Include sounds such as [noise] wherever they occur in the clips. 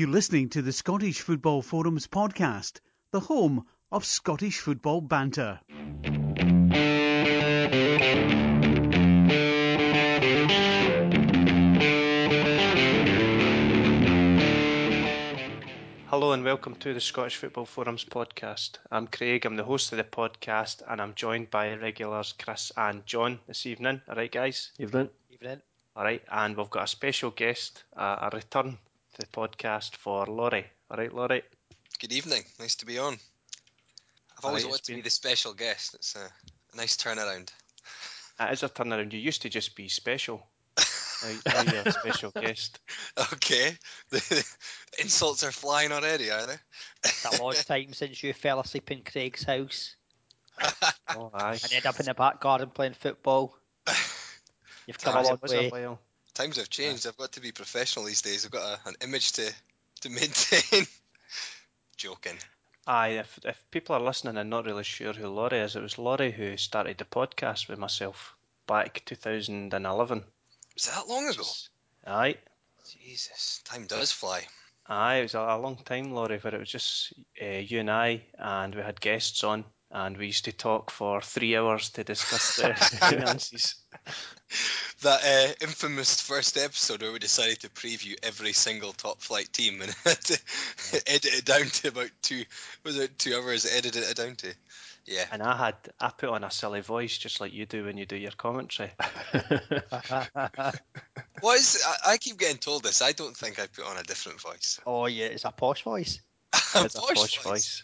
You're listening to the Scottish Football Forums podcast, the home of Scottish football banter. Hello and welcome to the Scottish Football Forums podcast. I'm Craig, I'm the host of the podcast, and I'm joined by regulars Chris and John this evening. All right, guys? Evening. Evening. All right, and we've got a special guest, uh, a return to the podcast for Laurie. All right, Laurie? Good evening. Nice to be on. I've always Right, wanted it's to be the special guest. It's a, a nice turnaround. It is a turnaround. You used to just be special. [laughs] Now, now you're a special guest. Okay. The [laughs] insults are flying already, are they? It's a long time since you fell asleep in Craig's house [laughs] Oh, aye. and ended up in the back garden playing football. You've come a long it was a way. while. Times have changed. I've got to be professional these days. I've got a, an image to, to [laughs] maintain. Joking. Aye, if, if people are listening and not really sure who Laurie is, it was Laurie who started the podcast with myself back 2011. Was that long ago? Aye. Jesus. Time does fly. Aye, it was a, a long time, Laurie, where it was just uh, you and I, and we had guests on, and we used to talk for three hours to discuss the [laughs] finances. That uh, infamous first episode where we decided to preview every single top flight team and [laughs] had to edit it down to about two, was it two hours? Edited it down to. Yeah. And I had I put on a silly voice just like you do when you do your commentary. [laughs] What is? I, I keep getting told this. I don't think I put on a different voice. oh yeah, it's a posh voice. It's a posh voice.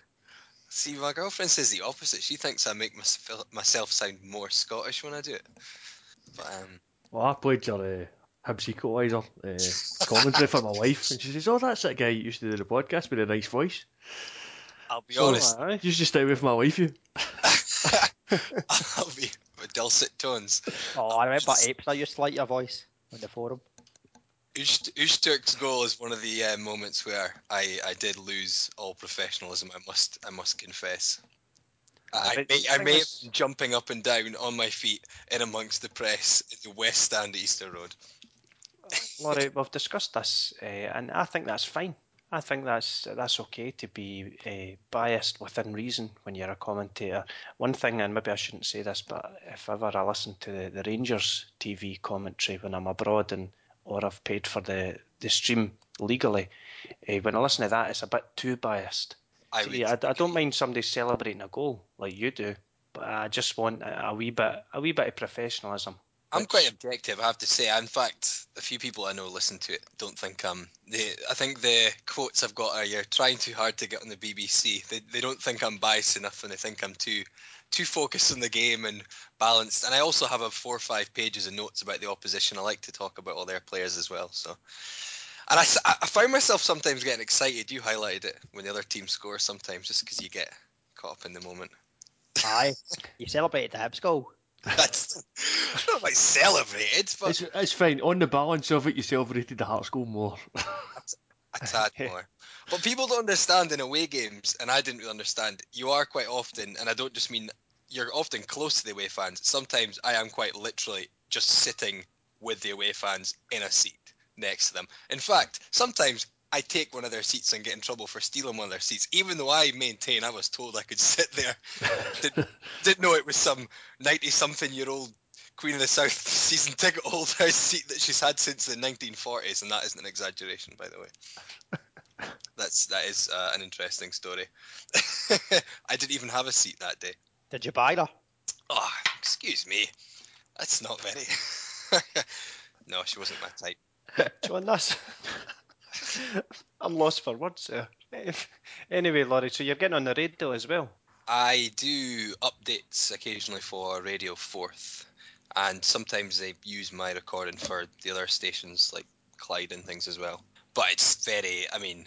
See, my girlfriend says the opposite. She thinks I make myself, myself sound more Scottish when I do it. But um, Well, I played your uh, Hibs Equaliser uh, commentary for my wife, and she says, "Oh, that's that guy who used to do the podcast with a nice voice." I'll be So, honest. aye, you just stay with my wife, you. [laughs] I'll be with dulcet tones. Oh, I remember apes. I used to like your voice on the forum. Ush- Ozturk's goal is one of the uh, moments where I, I did lose all professionalism. I must I must confess. I, I may, I may have been jumping up and down on my feet in amongst the press in the West Stand at Easter Road. Laurie, we've discussed this, uh, and I think that's fine. I think that's that's okay to be uh, biased within reason when you're a commentator. One thing, and maybe I shouldn't say this, but if ever I listen to the, the Rangers TV commentary when I'm abroad and or I've paid for the, the stream legally, uh, when I listen to that, it's a bit too biased. I See, I, I don't mind somebody celebrating a goal like you do, but I just want a, a wee bit a wee bit of professionalism. I'm which- quite objective, I have to say. In fact, a few people I know listen to it don't think I'm. They, I think the quotes I've got are "You're trying too hard to get on the BBC." They, they don't think I'm biased enough, and they think I'm too too focused on the game and balanced. And I also have a four or five pages of notes about the opposition. I like to talk about all their players as well. So, and I, I find myself sometimes getting excited. You highlighted it when the other team scores sometimes, just because you get caught up in the moment. Aye, [laughs] you celebrated the Hibs goal. That's not like celebrated, but It's, it's fine. On the balance of it, you celebrated the Hearts goal more. a tad [laughs] more. But people don't understand in away games, and I didn't really understand. You are quite often, and I don't just mean you're often close to the away fans. Sometimes I am quite literally just sitting with the away fans in a seat next to them. In fact, sometimes I take one of their seats and get in trouble for stealing one of their seats, even though I maintain I was told I could [laughs] sit there. didn't, didn't know it was some 90 something year old Queen of the South [laughs] season ticket holder seat that she's had since the 1940s, and that isn't an exaggeration, by the way. That's that is uh, an interesting story. [laughs] I didn't even have a seat that day. Did you buy her? Oh, excuse me. That's not very. [laughs] no, she wasn't my type. [laughs] John, that's. I'm lost for words there. Anyway, Laurie, so you're getting on the radio as well. I do updates occasionally for Radio Forth, and sometimes they use my recording for the other stations like Clyde and things as well. But it's very, I mean,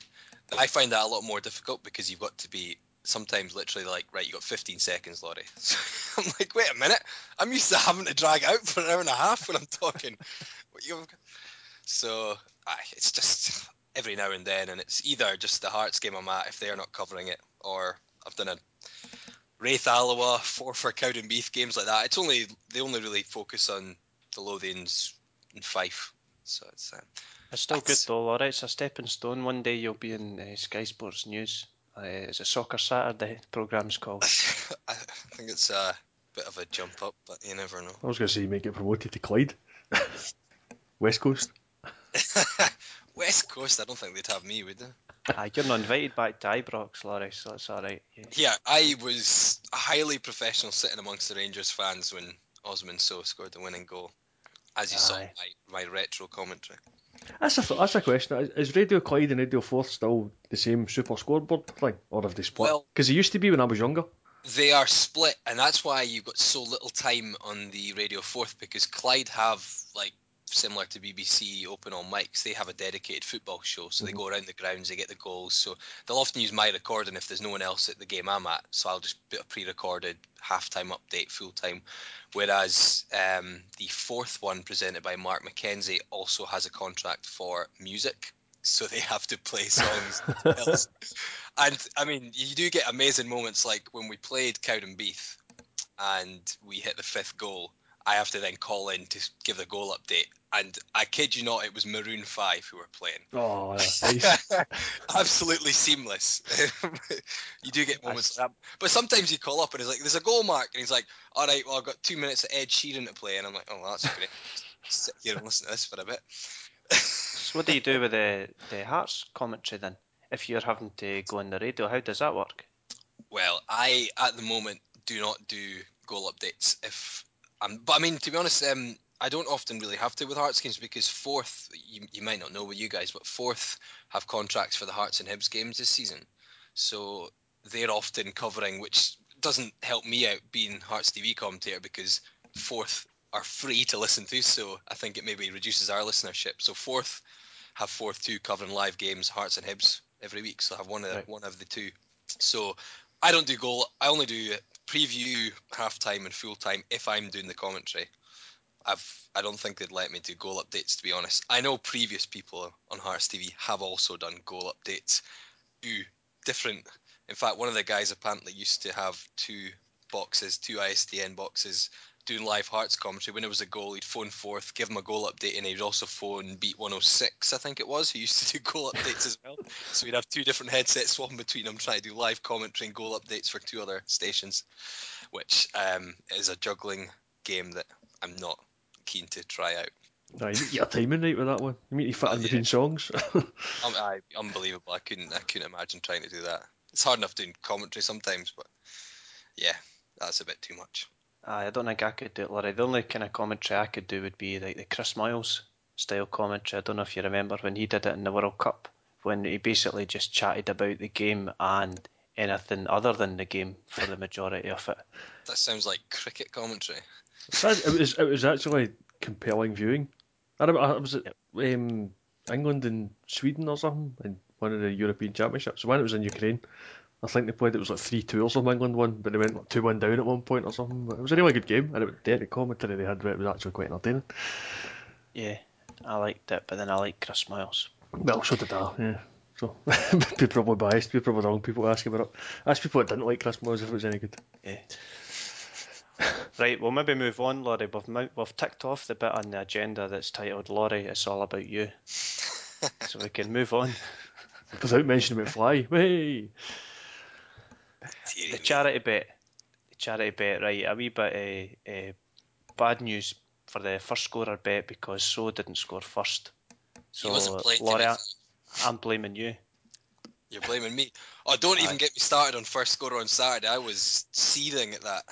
I find that a lot more difficult because you've got to be sometimes literally like, right, you got 15 seconds, Laurie. [laughs] I'm like, wait a minute, I'm used to having to drag out for an hour and a half when I'm talking. [laughs] So, aye, it's just every now and then, and it's either just the Hearts game I'm at if they're not covering it, or I've done a Raith Alloa, four for Cowdenbeath games like that. It's only they only really focus on the Lothians and Fife, So it's um, It's still good That's- though, Laura. It's a stepping stone. One day you'll be in uh, Sky Sports News. Uh, it's a Soccer Saturday program's called. [laughs] I think it's a bit of a jump up, but you never know. I was going to say you might get promoted to Clyde. [laughs] West Coast. [laughs] West Coast, I don't think they'd have me, would they? Ah, you're not invited back to Ibrox, Laurie, so it's all right. Yeah. Yeah, I was highly professional sitting amongst the Rangers fans when Osman Sow scored the winning goal, as you saw my, my retro commentary. That's a, that's a question. Is- Radio Clyde and Radio Forth still the same super scoreboard thing? Or have they split? Well- Because it used to be when I was younger. They are split, and that's why you've got so little time on the Radio Forth because Clyde have like similar to BBC Open on Mics, they have a dedicated football show, so they go around the grounds, they get the goals. So they'll often use my recording if there's no one else at the game I'm at. So I'll just put a pre-recorded halftime update, full time. Whereas um, the Forth one, presented by Mark McKenzie, also has a contract for music. So they have to play songs. [laughs] else. And I mean, you do get amazing moments like when we played Cowdenbeath and we hit the fifth goal. I have to then call in to give the goal update, and I kid you not, it was Maroon Five who were playing. Oh, [laughs] nice. Absolutely seamless. [laughs] you do get moments like that, but sometimes you call up and it's like, "There's a goal mark," and he's like, "All right, well, I've got two minutes of Ed Sheeran to play," and I'm like, "Oh, well, that's great." Sit here and listen to this for a bit. [laughs] So what do you do with the, the Hearts commentary then? If you're having to go on the radio, how does that work? Well, I at the moment do not do goal updates. If um, but I mean to be honest, um, I don't often really have to with Hearts games because Forth, you, you might not know with you guys, but Forth have contracts for the Hearts and Hibs games this season, so they're often covering, which doesn't help me out being Hearts TV commentator because Forth are free to listen to, so I think it maybe reduces our listenership. So Forth have Forth two covering live games, Hearts and Hibs every week, so I have one of Right. one of the two. So I don't do goal. I only do preview, half time, and full time if I'm doing the commentary. I've I don't think they'd let me do goal updates to be honest. I know previous people on Hearts TV have also done goal updates. Two different. In fact, one of the guys apparently used to have two boxes, two ISDN boxes, doing live Hearts commentary. When it was a goal, he'd phone forth, give him a goal update, and he'd also phone Beat 106, I think it was, who used to do [laughs] goal updates as well. So we'd have two different headsets swapping between them, trying to do live commentary and goal updates for two other stations, which um, is a juggling game that I'm not keen to try out. Nah, you get your timing right with that one. You need to fit in between songs. [laughs] Um, I, unbelievable. I couldn't. I couldn't imagine trying to do that. It's hard enough doing commentary sometimes, but yeah, that's a bit too much. Aye, I don't think I could do it, Larry. The only kind of commentary I could do would be like the Chris Moyles style commentary. I don't know if you remember when he did it in the World Cup, when he basically just chatted about the game and anything other than the game for the majority of it. That sounds like cricket commentary. It was it was actually compelling viewing. I remember I was at um, England and Sweden or something in one of the European Championships. When it was in Ukraine, I think they played. It was like three two or something. England won, but they went like, two one down at one point or something. But it was a really good game, and it, the, the commentary they had it was actually quite entertaining. Yeah, I liked it, but then I like Chris Moyles. Well, so did I. Yeah. So [laughs] be probably biased. Be probably wrong people to ask about it. Ask people that didn't like Chris Moyles if it was any good. Yeah. [laughs] right, we'll maybe move on, Laurie. We've, we've ticked off the bit on the agenda that's titled Laurie, it's all about you. [laughs] so we can move on. Without mentioning McFly. Hey. The charity bet. The charity bet, right. A wee bit uh, uh, bad news for the first scorer bet because Sow didn't score first. He So, wasn't playing. Laurie. I'm blaming you. You're blaming me. Oh, don't even get me started on first scorer on Saturday. I was seething at that.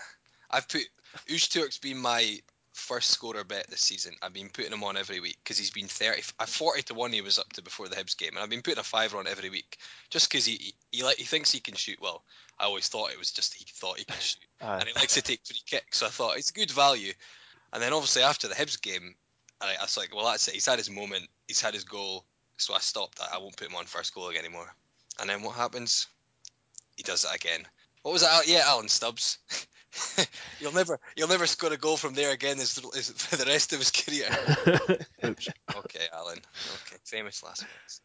I've put Ozturk's been my first scorer bet this season. I've been putting him on every week because he's been 30, uh, 40 to one. He was up to before the Hibs game, and I've been putting a fiver on every week just because he, he he like he thinks he can shoot well. I always thought it was just he thought he could shoot, Aye. and he likes to take free kicks. So I thought it's good value. And then obviously after the Hibs game, I, I was like, well that's it. He's had his moment. He's had his goal. So I stopped that. I won't put him on first goal anymore. And then what happens? He does it again. What was that? Yeah, Alan Stubbs. [laughs] you'll never, you'll never score a goal from there again. Is, is for the rest of his career. [laughs] Okay, Alan. Okay, famous last words.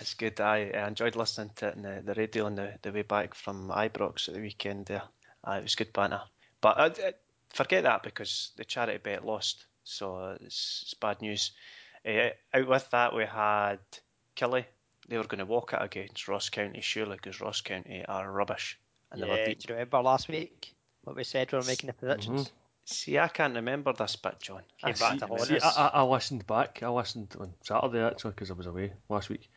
It's good. I, I enjoyed listening to it on the, the radio on the, the way back from Ibrox at the weekend there. Uh, it was good banter. But uh, uh, forget that because the charity bet lost, so it's, it's bad news. Uh, out with that, we had Killy. They were going to walk it against Ross County, surely, because Ross County are rubbish. And they were Yeah, do beaten. you remember last week what we said we were making the predictions? See, I can't remember this bit, John. I Came back see- to haunt See. I, I, I listened back. I listened on Saturday actually because I was away last week,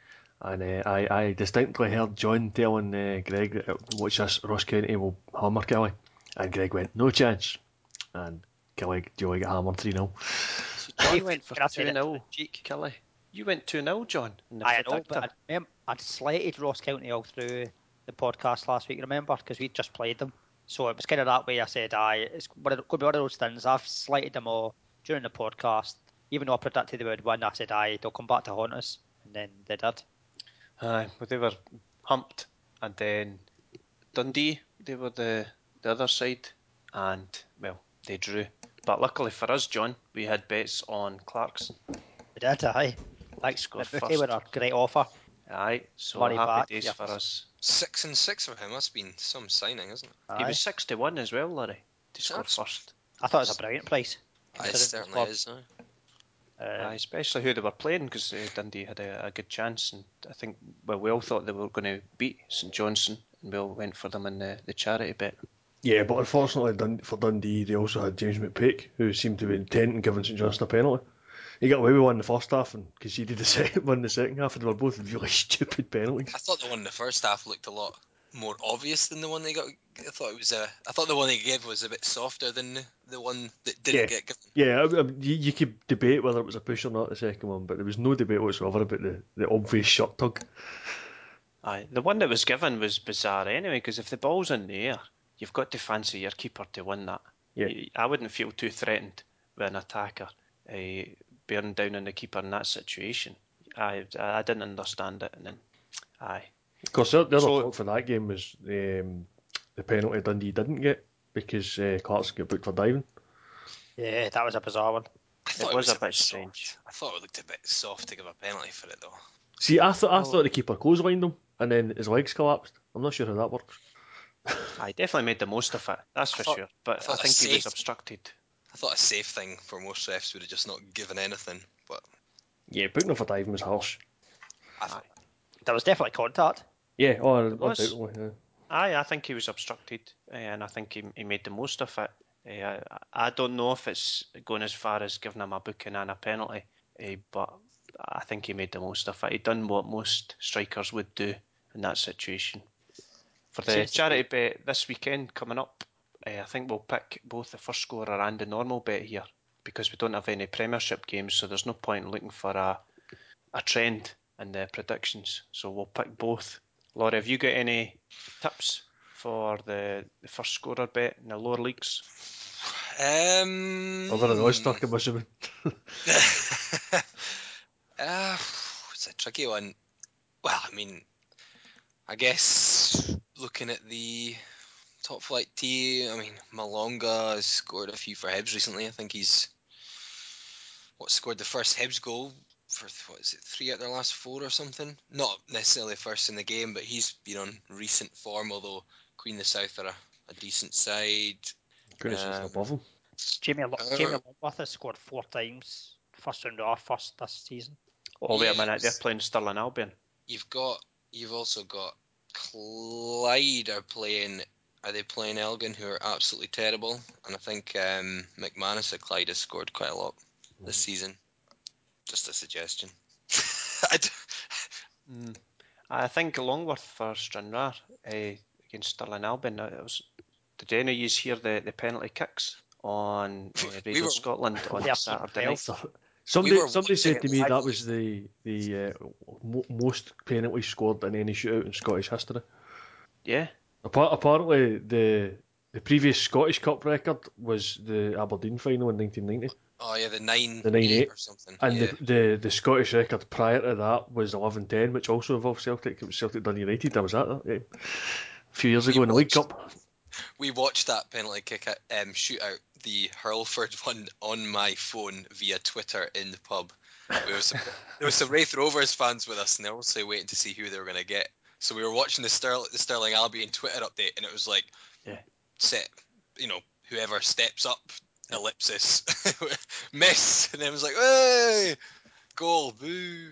and uh, I, I distinctly heard John telling uh, Greg that uh, watch this Ross County will hammer Kelly, and Greg went no chance, and Kelly Joey got hammered three 0 See, John went for Can I 2 that 0. cheek? Kelly. You went 2 0, John. In the I know, but I remember, I'd slated Ross County all through the podcast last week, remember? Because we'd just played them. So it was kind of that way I said, aye, it's one of- could be one of those things. I've slighted them all during the podcast. Even though I predicted they would win, I said, aye, they'll come back to haunt us. And then they did. Aye, well, they were humped, and then Dundee, they were the the other side, and well, they drew. But luckily for us, John, we had bets on Clarkson. They did, aye. Thanks, Score the bookie first. were a great offer. Aye, so Money happy back, days yes. for us. Six and six for him. That's been some signing, isn't it? He was six to one as well, Larry, to score That's- first. I thought it was a brilliant price. Aye, it certainly squad. is. aye. Uh, Aye, especially who they were playing because uh, Dundee had a, a good chance, and I think well we all thought they were going to beat St Johnstone, and we all went for them in the, the charity bet. Yeah, but unfortunately Dun- for Dundee, they also had James McPake, who seemed to be intent on giving St Johnstone a penalty. He got away with one in the first half and conceded the [laughs] second one in the second half, and they were both really [laughs] stupid penalties. I thought the one in the first half looked a lot more obvious than the one they got. I thought it was a. I thought the one they gave was a bit softer than the, the one that didn't Yeah. get given. Yeah, I, I, you, you could debate whether it was a push or not, the second one, but there was no debate whatsoever about the, the obvious shot tug. Aye, the one that was given was bizarre anyway because if the ball's in the air, you've got to fancy your keeper to win that. Yeah. Y- I wouldn't feel too threatened with an attacker uh, bearing down on the keeper in that situation. I I didn't understand it, and then aye. Of course, the, the other So- talk for that game was um, the penalty Dundee didn't get because uh, Clarkson got booked for diving. yeah, that was a bizarre one. I thought was a bit soft. strange. I thought it looked a bit soft to give a penalty for it though. See, I thought I thought the keeper clotheslined him and then his legs collapsed. I'm not sure how that works. [laughs] I definitely made the most of it. That's for thought- sure. I But I, thought a think he was obstructed. I thought a safe thing for most refs would have just not given anything, but Yeah, booking him for diving was harsh. I thought There was definitely contact. Yeah, oh, was. Yeah. Aye, I think he was obstructed, eh, and I think he, he made the most of it. Eh, I, I don't know if it's going as far as giving him a booking and a penalty, eh, but I think he made the most of it. He done what most strikers would do in that situation. For the charity bet this weekend coming up, eh, I think we'll pick both the first scorer and the normal bet here because we don't have any Premiership games, so there's no point in looking for a a trend in the predictions. So we'll pick both. Laurie, have you got any tips for the, the first scorer bet in the lower leagues? Um, Other than us talking about him. [laughs] uh, it's a tricky one. Well, I mean, I guess looking at the top flight team, I mean, Malonga has scored a few for Hibs recently. I think he's what scored the first Hibs goal for what is it, three out of their last four or something? Not necessarily first in the game, but he's been on recent form. Although Queen of the South are a, a decent side. Goodness, it's Um, above him. Jamie, Lo- Uh, Jamie Longworth has scored four times, first round or first this season. Oh, wait a minute, they're Yes. playing Stirling Albion. You've got you've also got Clyde are playing are they playing Elgin who are absolutely terrible and I think um, McManus at Clyde has scored quite a lot this season. Just a suggestion. [laughs] I d- Mm. I think Longworth for Stranraer uh, against Stirling Albion. It was, did any of you hear the, the penalty kicks on uh, [laughs] We Radio were- Scotland on [laughs] Saturday night? So- Somebody, were somebody said to me that was the the uh, mo- most penalties scored in any shootout in Scottish history. Yeah, Apart, apparently, the the previous Scottish Cup record was the Aberdeen final in 1990, oh yeah, the nine The 9-8. or something. and yeah. the, the the Scottish record prior to that was 11-10, which also involved Celtic. It was Celtic Dun United. That was that. that yeah. A few years We ago in the League Cup. we watched that penalty kick at, um, shootout, the Hurlford [laughs] one, on my phone via Twitter in the pub. There was some, there was some Raith Rovers fans with us, and they were also waiting to see who they were going to get. So we were watching the, Stirling, the Stirling Albion Twitter update, and it was like, Yeah. set, you know, whoever steps up, ellipsis, [laughs] miss, and then was like, hey, goal, boo.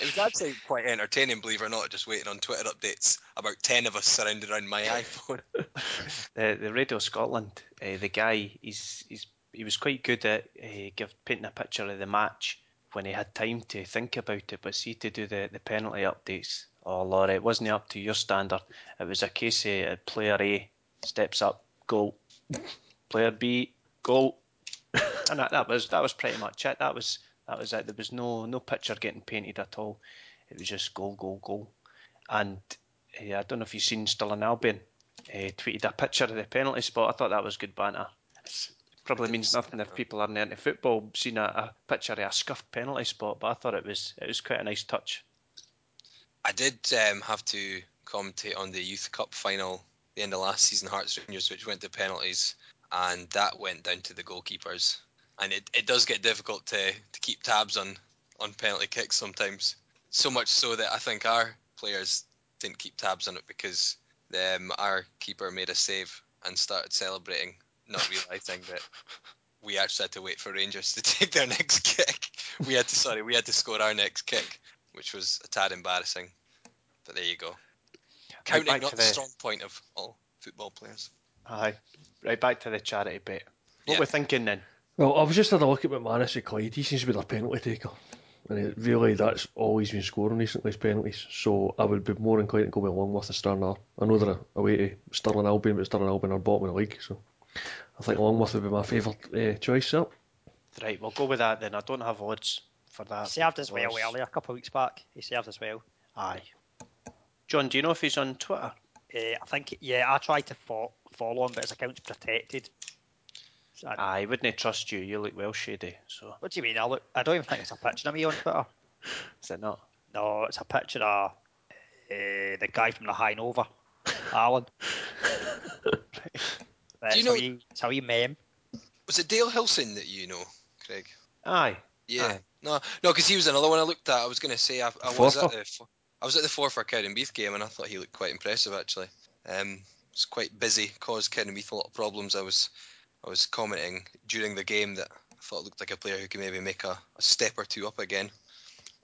It was actually quite entertaining, believe it or not, just waiting on Twitter updates. About 10 of us surrounded around my iPhone. [laughs] the the Radio Scotland, uh, the guy, he's he's he was quite good at uh, give painting a picture of the match when he had time to think about it. But see to do the, the penalty updates, oh Laura, it wasn't up to your standard. It was a case of player A steps up, goal. player B, goal. [laughs] and that, that was that was pretty much it. That was that was it. There was no no picture getting painted at all. It was just goal, goal, goal. And uh, I don't know if you've seen Stirling Albion uh, tweeted a picture of the penalty spot. I thought that was good banter. It's, probably means nothing if people aren't into football seeing a, a picture of a scuffed penalty spot, but I thought it was it was quite a nice touch. I did um, have to commentate on the Youth Cup final, the end of last season, Hearts Rangers, which went to penalties, and that went down to the goalkeepers. And it, it does get difficult to, to keep tabs on, on penalty kicks sometimes. So much so that I think our players didn't keep tabs on it because um, our keeper made a save and started celebrating not realizing that we actually had to wait for Rangers to [laughs] take their next kick. We had to sorry, we had to score our next kick, which was a tad embarrassing. But there you go. Counting not the... the strong point of all football players. Aye. Right back to the charity bit. What Yeah. we're thinking then? Well, I've just had a look at McManus at Clyde. He seems to be their penalty taker. And it, really, that's all he's been scoring recently is penalties. So I would be more inclined to go with Longworth and Stirling. I know they're away to Stirling Albion, but Stirling Albion are bottom of the league. So I think Longworth would be my favourite uh, choice. So. Right, we'll go with that then. I don't have odds for that. He served as well earlier, a couple of weeks back. He served as well. Aye. John, do you know if he's on Twitter? Uh, I think, yeah, I tried to fo- follow him, but his account's protected. So I- Aye, wouldn't trust you. You look well shady. So what do you mean? I, look, I don't even think it's a picture of me on Twitter. [laughs] is it not? No, it's a picture of uh, the guy from the Hangover, Alan. [laughs] That's you know- how he, it's how he meme. Was it Dale Hilson that you know, Craig? Aye. Yeah. Aye. No, no, because he was another one I looked at. I was going to say I, I was at the Fo- I was at the Forfar Cowdenbeath game and I thought he looked quite impressive actually. Um, was quite busy, caused Cowdenbeath a lot of problems. I was I was commenting during the game that I thought it looked like a player who could maybe make a, a step or two up again.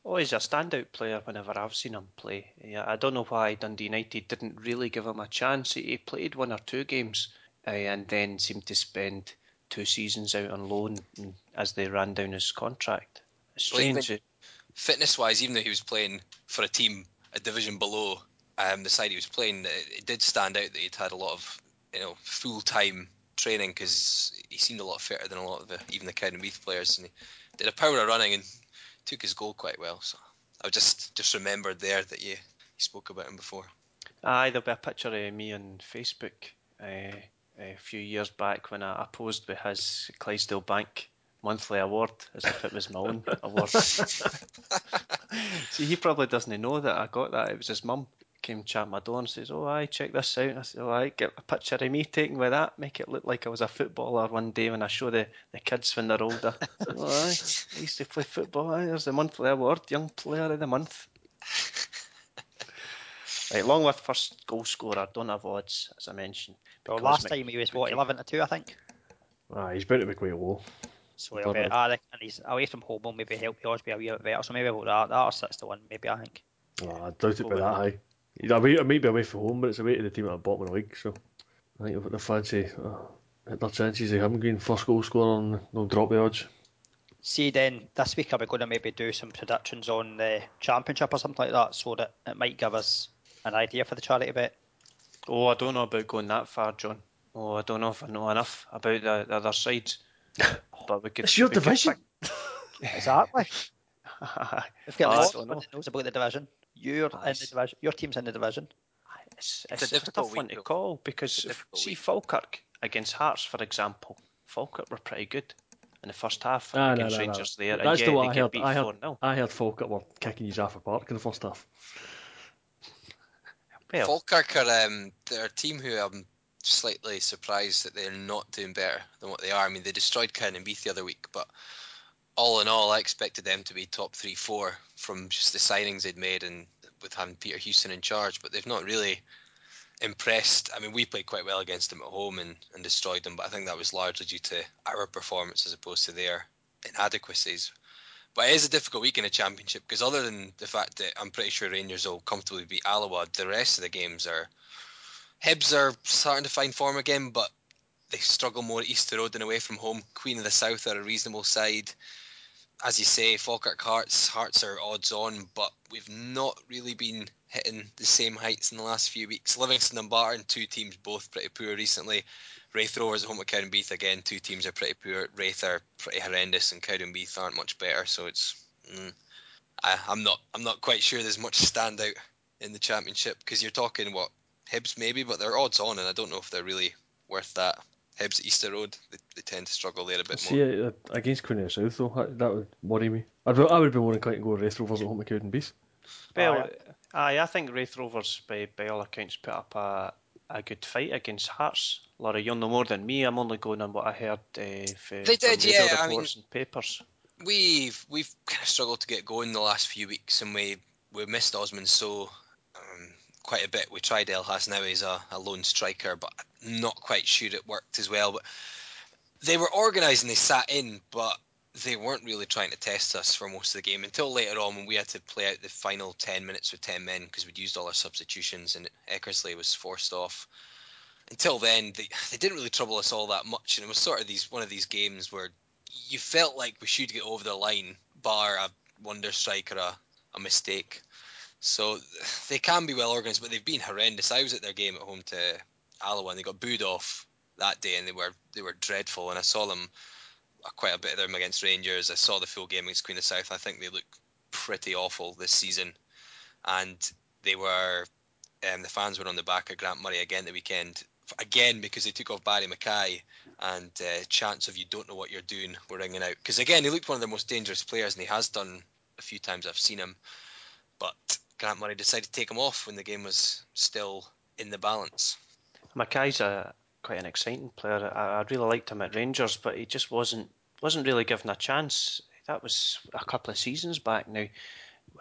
Oh, he's a standout player whenever I've seen him play. Yeah, I don't know why Dundee United didn't really give him a chance. He played one or two games uh, and then seemed to spend two seasons out on loan mm, as they ran down his contract. It's Well, strange. Fitness wise, even though he was playing for a team a division below um, the side he was playing, it, it did stand out that he'd had a lot of you know full time training because he seemed a lot fitter than a lot of the, even the Cowdenbeath players, and he did a power of running and took his goal quite well. So I just just remembered there that you, you spoke about him before. Aye, there'll be a picture of me on Facebook uh, a few years back when I, I posed with his Clydesdale Bank monthly award as if it was my own [laughs] award. See, he probably doesn't know that I got that. It was his mum came chat my door and says, "Oh, I check this out." And I said, "Oh, I get a picture of me taken with that, make it look like I was a footballer one day when I show the, the kids when they're older." [laughs] oh, aye, I used to play football. Aye, there's the monthly award, young player of the month. [laughs] Right, Longworth first goal scorer. Don't have odds, as I mentioned. Well, last Mc- time he was what eleven to two, I think. Ah, he's bound to be quite low. So he'll be, Probably. I reckon he's away from home will maybe help the odds be a wee bit better. So maybe about that, that or six to one, maybe I think. Ah, I doubt it Go be with that that. high. He's away, it might be away from home, but it's away to the team at the bottom of the league, so I think if they fancy uh, hit their chances of him being first goal scorer, and they'll drop the odds. See, then this week are we going to maybe do some predictions on the championship or something like that, so that it might give us an idea for the charity bet. Oh, I don't know about going that far, John. Oh, I don't know if I know enough about the, the other sides. But we could. It's your we could division. Exactly. pick- We've got lots of knows about the division. You're in the division. Your team's in the division. It's, It's it's, a a difficult tough one to call because It's a if, see. Falkirk against Hearts, for example. Falkirk were pretty good in the first half Ah, no, against no, no. Rangers there, That's yet the one I get heard. I heard, 4 0. I heard Falkirk were kicking you off the park in the first half. Well, Falkirk are um, they're a team who I'm slightly surprised that they're not doing better than what they are. I mean, they destroyed Cowdenbeath the other week, but all in all, I expected them to be top three, four from just the signings they'd made and with having Peter Houston in charge. But they've not really impressed. I mean, we played quite well against them at home and, and destroyed them, but I think that was largely due to our performance as opposed to their inadequacies. But it is a difficult week in the championship because other than the fact that I'm pretty sure Rangers will comfortably beat Alloa, the rest of the games are. Hibs are starting to find form again, but they struggle more at Easter Road than away from home. Queen of the South are a reasonable side. As you say, Falkirk Hearts, Hearts are odds on, but we've not really been hitting the same heights in the last few weeks. Livingston and Barton, two teams both pretty poor recently. Raith Rovers at home at Cowdenbeath again, two teams are pretty poor. Raith are pretty horrendous, and Cowdenbeath aren't much better. So it's, mm, I, I'm not, I'm not quite sure there's much standout in the championship because you're talking what Hibs maybe, but they're odds on, and I don't know if they're really worth that. Hibs Easter Road, they, they tend to struggle there a bit See, more. uh, against Queen of the South, though, that, that would worry me. I'd, I would be more inclined to go Raith Rovers at home at Cowdenbeath. Well, aye, I think Raith Rovers, by, by all accounts, put up a, a good fight against Hearts. Laura, you'll know more than me. I'm only going on what I heard uh, for, They did, from radio yeah, I reports and papers. We've we've kind of struggled to get going the last few weeks, and we we missed Osman Sow quite a bit. We tried El Hassnaoui as a, a lone striker, but I'm not quite sure it worked as well. But they were organised and they sat in, but they weren't really trying to test us for most of the game until later on when we had to play out the final 10 minutes with 10 men because we'd used all our substitutions and Eckersley was forced off. Until then, they, they didn't really trouble us all that much, and it was sort of these one of these games where you felt like we should get over the line, bar a wonder strike or a, a mistake. So [sighs] they can be well organised, but they've been horrendous. I was at their game at home to Alloa, and they got booed off that day, and they were they were dreadful. And I saw them uh, quite a bit of them against Rangers. I saw the full game against Queen of South. I think they look pretty awful this season, and they were. Um, the fans were on the back of Grant Murray again the weekend, again because they took off Barrie McKay, and uh, chants of "you don't know what you're doing" were ringing out. Because again, he looked one of the most dangerous players, and he has done a few times I've seen him. But Grant Murray decided to take him off when the game was still in the balance. McKay's a quite an exciting player. I, I really liked him at Rangers, but he just wasn't wasn't really given a chance. That was a couple of seasons back now,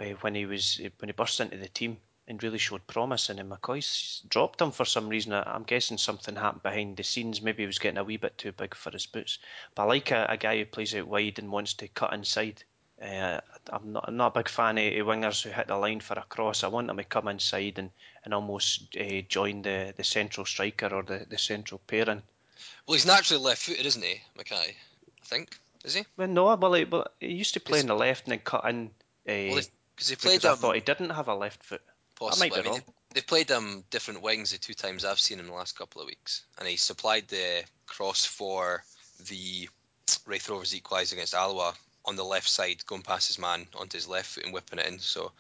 eh, when he was when he burst into the team and really showed promise. And then McCoist dropped him for some reason. I'm guessing something happened behind the scenes. Maybe he was getting a wee bit too big for his boots. But I like a, a guy who plays out wide and wants to cut inside. Uh, I'm not I'm not a big fan of, of wingers who hit the line for a cross. I want them to come inside and, and almost uh, join the, the central striker or the, the central pairing. Well, he's naturally left-footed, isn't he, McKay? I think is he? Well, no, well, he, well, he used to play on the left and then cut in. Uh, Well, because he played because I um, thought he didn't have a left foot. possibly. I I mean, wrong. They've played um different wings the two times I've seen him the last couple of weeks, and he supplied the cross for the Raith Rovers equalise against Alloa on the left side, going past his man onto his left foot and whipping it in. So,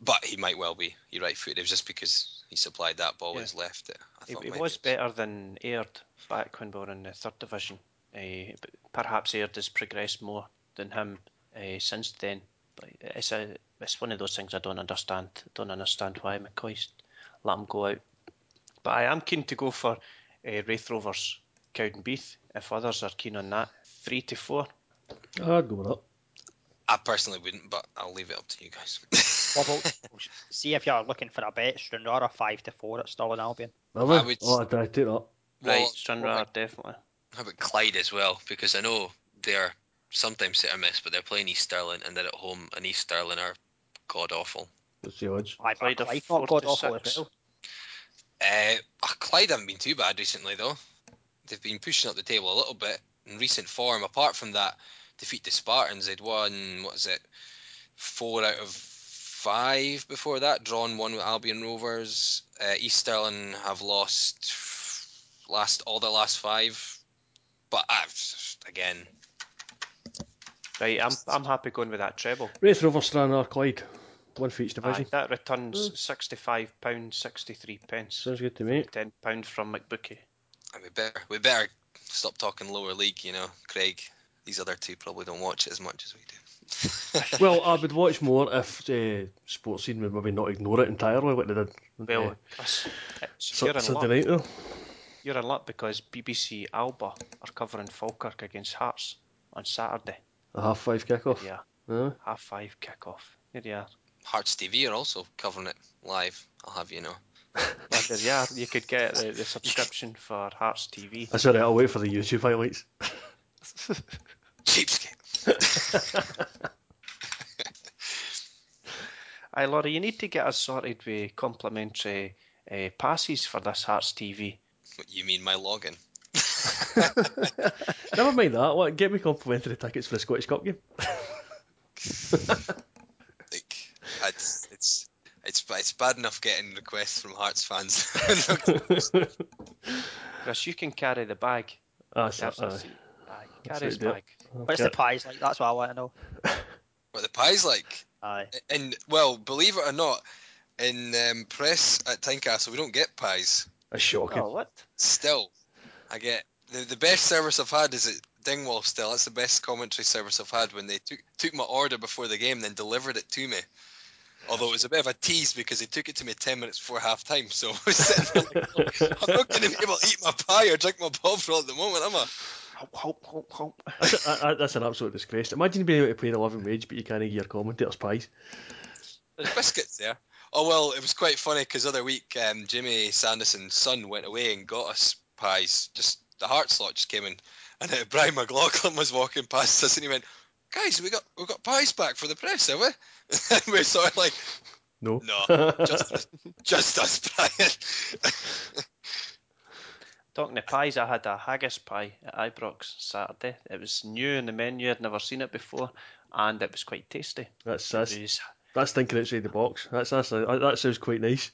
but he might well be he right footed. It was just because he supplied that ball Yeah. with his left. That I thought he might was be. better than Aird back when we were in the third division. Uh, perhaps Aird has progressed more than him uh, since then. But it's a it's one of those things I don't understand. Don't understand why McCoist let him go out. But I am keen to go for uh, Raith Rovers Cowdenbeath if others are keen on that. Three to four. I'd go with that. I personally wouldn't, but I'll leave it up to you guys. [laughs] What about, see if you're looking for a bet, Stranraer 5 to 4 at Stirling Albion. Are we? I would- Oh, I'd, I'd take that. Well, Stranraer definitely. How about Clyde as well? Because I know they're sometimes hit or miss, but they're playing East Stirling and they're at home, and East Stirling are god awful. What's the odds? I Clyde bet are four not god to awful six. as well. Uh, Clyde haven't been too bad recently though. They've been pushing up the table a little bit in recent form. Apart from that defeat the Spartans, they'd won what is it, four out of five before that. Drawn one with Albion Rovers. Uh, East Stirling have lost last all their last five. But I've, again, Right, I'm I'm happy going with that treble. Raith Rovers, Stranraer, Clyde. One for each Aye, division. that returns sixty-five pounds sixty-three pence. Sounds good to me. Ten pound from McBookie. uh, we better we better stop talking lower league. You know, Craig. These other two probably don't watch it as much as we do. [laughs] well, I would watch more if uh, Sportscene would maybe not ignore it entirely like they did Well, uh, Chris, it's, Su- you're in Sunday luck. night though. You're in luck because BBC Alba are covering Falkirk against Hearts on Saturday. A half five kickoff. Yeah, Uh, half five kickoff. There you are. Hearts TV are also covering it live. I'll have you know. [laughs] Yeah, there you are. You could get the, the [laughs] subscription for Hearts TV. that's alright, I'll wait for the YouTube highlights. Cheapskate. [laughs] Aye, Laurie, you need to get us sorted with complimentary uh, passes for this Hearts TV. What you mean my login? [laughs] Never mind that. What? Get me complimentary tickets for the Scottish Cup game. [laughs] Like it's it's it's it's bad enough getting requests from Hearts fans. Chris, you can carry the bag. So, Yes, that's- That's carry his bag. What's the pies like? That's what I want to know. [laughs] what the pie's like? Aye. And well, believe it or not, in um, press at Tynecastle we don't get pies. That's shocking. Oh, what? Still, I get the the best service I've had is at Dingwall. Still, that's the best commentary service I've had when they took took my order before the game, and then delivered it to me. Although it was a bit of a tease because they took it to me ten minutes before half time, so [laughs] I was sitting there like, "Oh, I'm not going to be able to eat my pie or drink my Bovril at the moment, am I? Hope, hope, hope, hope. That's, a, a- that's an absolute disgrace. Imagine being able to pay the living wage, but you can't get your commentators pies. There's biscuits there. Oh well, it was quite funny because other week um, Jimmy Sanderson's son went away and got us pies. Just the heart slot just came in, and uh, Brian McLaughlin was walking past us and he went, "Guys, we got we got pies back for the press, have we?" [laughs] and we're sort of like, No. "No, just just us, Brian." [laughs] Talking to pies, I had a haggis pie at Ibrox Saturday. It was new in the menu, I'd never seen it before, and it was quite tasty. That's that's, was, that's thinking outside the box. That's that's a, that sounds quite nice.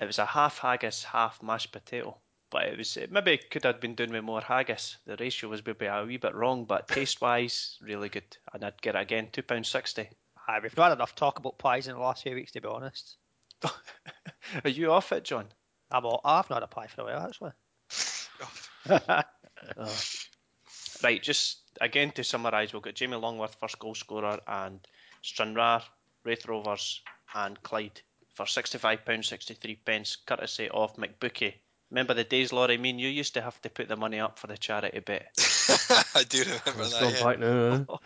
it was a half haggis, half mashed potato. But it was it maybe could have been done with more haggis. The ratio was maybe a wee bit wrong, but taste wise, really good. And I'd get it again, two pound sixty. Aye, we've not had enough talk about pies in the last few weeks, to be honest. [laughs] Are you off it, John? I'm all, I've not had a pie for a while, actually. [laughs] Right, just again to summarise, we've got Jamie Longworth first goal scorer and Stranraer, Raith Rovers and Clyde for £65.63 pence, courtesy of McBookie. Remember the days, Laurie, me and you used to have to put the money up for the charity bet. [laughs] I do remember It's that. gone Yeah. back now. eh? [laughs]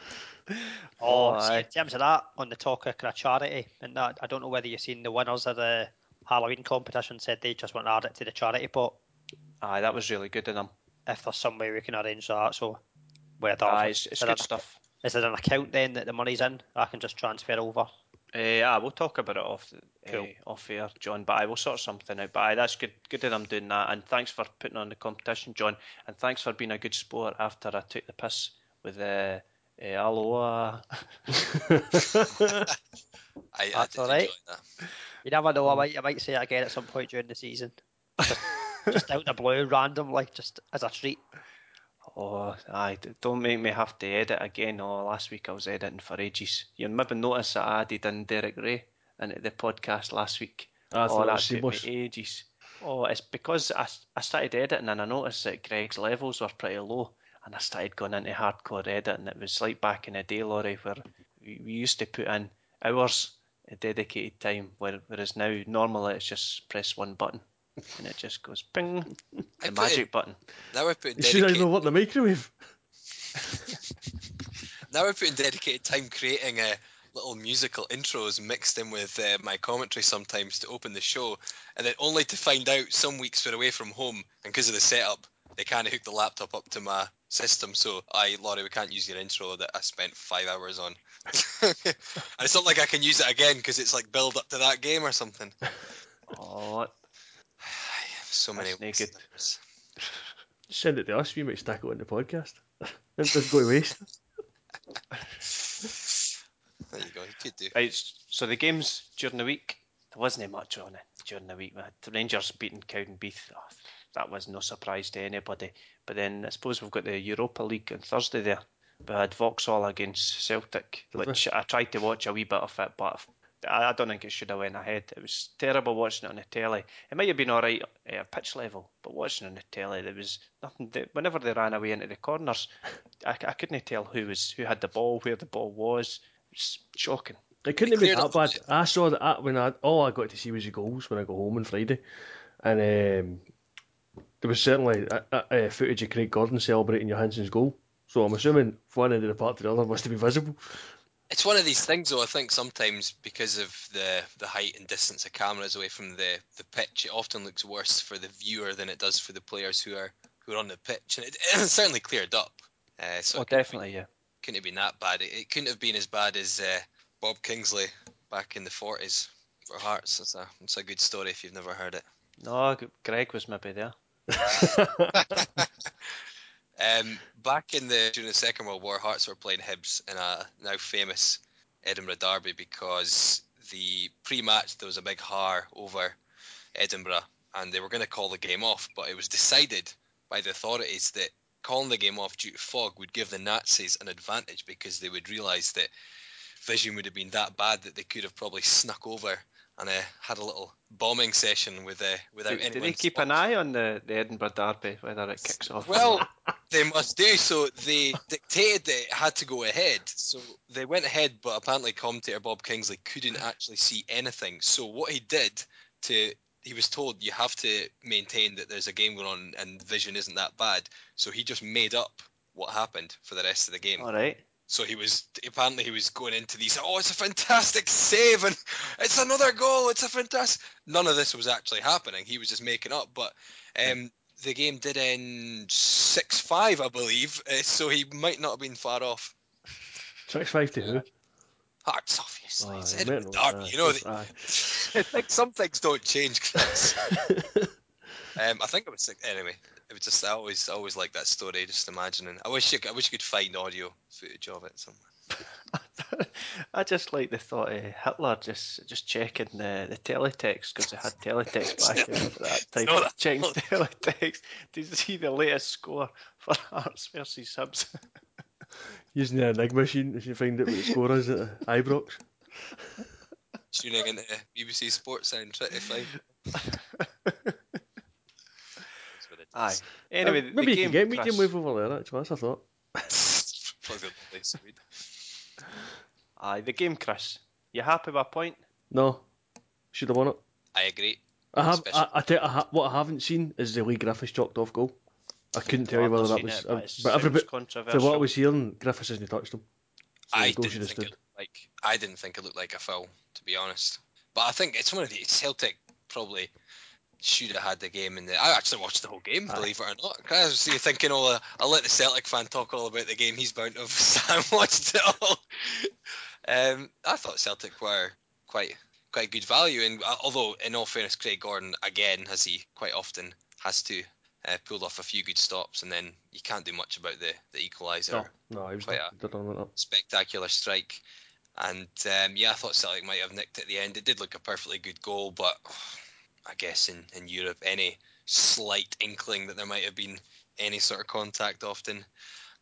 Oh, Oh, see, in terms of that, on the talk of kind of charity, and that, I don't know whether you've seen the winners of the Halloween competition said they just want to add it to the charity pot. Aye, that was really good of them. If there's some way we can arrange that, so whether Aye, it's, it's is, good there, stuff. is there an account then that the money's in? I can just transfer over. Uh, ah, we'll talk about it off Cool. uh, off air, John. But I will sort something out. But aye, that's good. Good of them doing that. And thanks for putting on the competition, John. And thanks for being a good sport after I took the piss with uh, uh, Aloha. [laughs] I, I That's did all right. that. You never know. I might, I might say it again at some point during the season. [laughs] Just, just out the blue, randomly, just as a treat. Oh, aye, don't make me have to edit again. Oh, last week I was editing for ages. You maybe noticed that I added in Derek Rae into the podcast last week. I oh, thought that was took me ages. Oh, it's because I, I started editing and I noticed that Greg's levels were pretty low, and I started going into hardcore editing. It was like back in the day, Laurie, where we, we used to put in hours of dedicated time, where, whereas now normally it's just press one button and it just goes ping, [laughs] the magic in- button. Now we're putting You should have dedicated, even the microwave. [laughs] now we're putting dedicated time creating a little musical intros mixed in with uh, my commentary sometimes to open the show, and then only to find out some weeks we're away from home and because of the setup they can't hook the laptop up to my system. So I, Laurie, we can't use your intro that I spent five hours on. [laughs] and it's not like I can use it again because it's like build up to that game or something. Oh, So many. That's no wasted good. hours. Send it to us. We might stack it on the podcast. [laughs] it doesn't go to waste. There you go. You could do. Right, so the games during the week, there wasn't much on it during the week. We had the Rangers beating Cowdenbeath. Oh, that was no surprise to anybody. But then I suppose we've got the Europa League on Thursday there. We had Vauxhall against Celtic, which I tried to watch a wee bit of it, but I I don't think it should have went ahead. It was terrible watching it on the telly. It might have been all right at pitch level, but watching it on the telly, there was nothing. To, whenever they ran away into the corners, I, I couldn't tell who was who had the ball, where the ball was. It was shocking. It couldn't have been that bad. I saw that when I all I got to see was the goals when I got home on Friday, and um, there was certainly uh, uh, uh, footage of Craig Gordon celebrating Johansen's goal. So I'm assuming one end of the park to the other must have been visible. It's one of these things, though. I think sometimes because of the the height and distance of cameras away from the the pitch, it often looks worse for the viewer than it does for the players who are who are on the pitch, and it, [clears throat] certainly cleared up. Uh, so Oh, couldn't definitely, yeah. couldn't have been that bad. It, it couldn't have been as bad as uh, Bob Kingsley back in the 40s for Hearts. It's a, it's a good story if you've never heard it. No, Greg was maybe there. [laughs] [laughs] [laughs] Um, back in the during the Second World War, Hearts were playing Hibs in a now famous Edinburgh derby because the pre-match there was a big haar over Edinburgh, and they were going to call the game off, but it was decided by the authorities that calling the game off due to fog would give the Nazis an advantage because they would realise that vision would have been that bad that they could have probably snuck over and uh, had a little bombing session with uh, without Did, did they keep an eye on the, the Edinburgh Derby, whether it kicks off? Well, [laughs] they must do so. They dictated that it had to go ahead, so they went ahead. But apparently, commentator Bob Kingsley couldn't actually see anything. So what he did to he was told you have to maintain that there's a game going on and vision isn't that bad. So he just made up what happened for the rest of the game. all right. So he was apparently he was going into these. Oh, it's a fantastic save and it's another goal. It's a fantastic. None of this was actually happening. He was just making up. But um, the game did end six five, I believe. Uh, so he might not have been far off. Six five to who? Hearts, obviously. Aye, it's I Edinburgh meant no, Derby. aye, You know, aye. like [laughs] some things don't change, Chris. [laughs] Um, I think it was anyway. It was just I always always like that story. Just imagining. I wish you I wish you could find audio footage of it somewhere. [laughs] I just like the thought of Hitler just just checking the, the teletext because they had teletext back [laughs] in that time. No, that- checking [laughs] teletext to see the latest score for Hearts versus Hibs. Using the Enigma machine if you find out what the score is at Ibrox. Tuning into BBC Sportsound trying to find. It Aye. is. Anyway, Uh, maybe you game, could get medium Chris. wave over there. Actually, that's a thought. Plug in the place, Swede. Aye, the game, Chris. You happy with a point? No, should have won it. I agree. I have. I, I tell I ha- what I haven't seen is the Leigh Griffiths chalked off goal. I couldn't tell Well, you whether that was. it, but, it but everybody, sounds for what I was hearing, Griffiths hasn't touched him. So I didn't think stood. looked like I didn't think it looked like a foul, to be honest. But I think it's one of the Celtic probably should have had the game in the. I actually watched the whole game, Aye. believe it or not. I was thinking, oh, I'll let the Celtic fan talk all about the game. He's bound to have [laughs] Sam watched it all. Um, I thought Celtic were quite quite good value, and uh, although in all fairness, Craig Gordon again, as he quite often has to, uh, pulled off a few good stops, and then you can't do much about the the equaliser No, no, he was Quite on spectacular strike. And um, yeah, I thought Celtic might have nicked at the end. It did look a perfectly good goal, but I guess in, in Europe, any slight inkling that there might have been any sort of contact often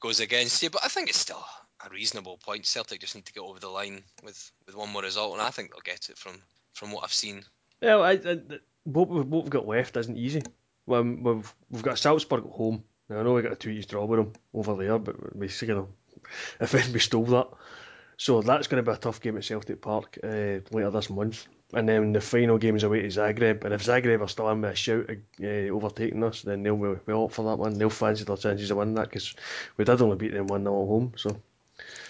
goes against you. But I think it's still a reasonable point. Celtic just need to get over the line with, with one more result, and I think they'll get it from, from what I've seen. Yeah, I, I, what, we've, what we've got left isn't easy. Well, we've we've got Salzburg at home. Now, I know we got a two years draw with them over there, but we see them [laughs] if we stole that. So that's going to be a tough game at Celtic Park uh, later this month. And then the final game is away to Zagreb. And if Zagreb are still in with a shout uh, overtaking us, then they'll be well up for that one. They'll fancy their chances of winning that because we did only beat them 1 0 at home. So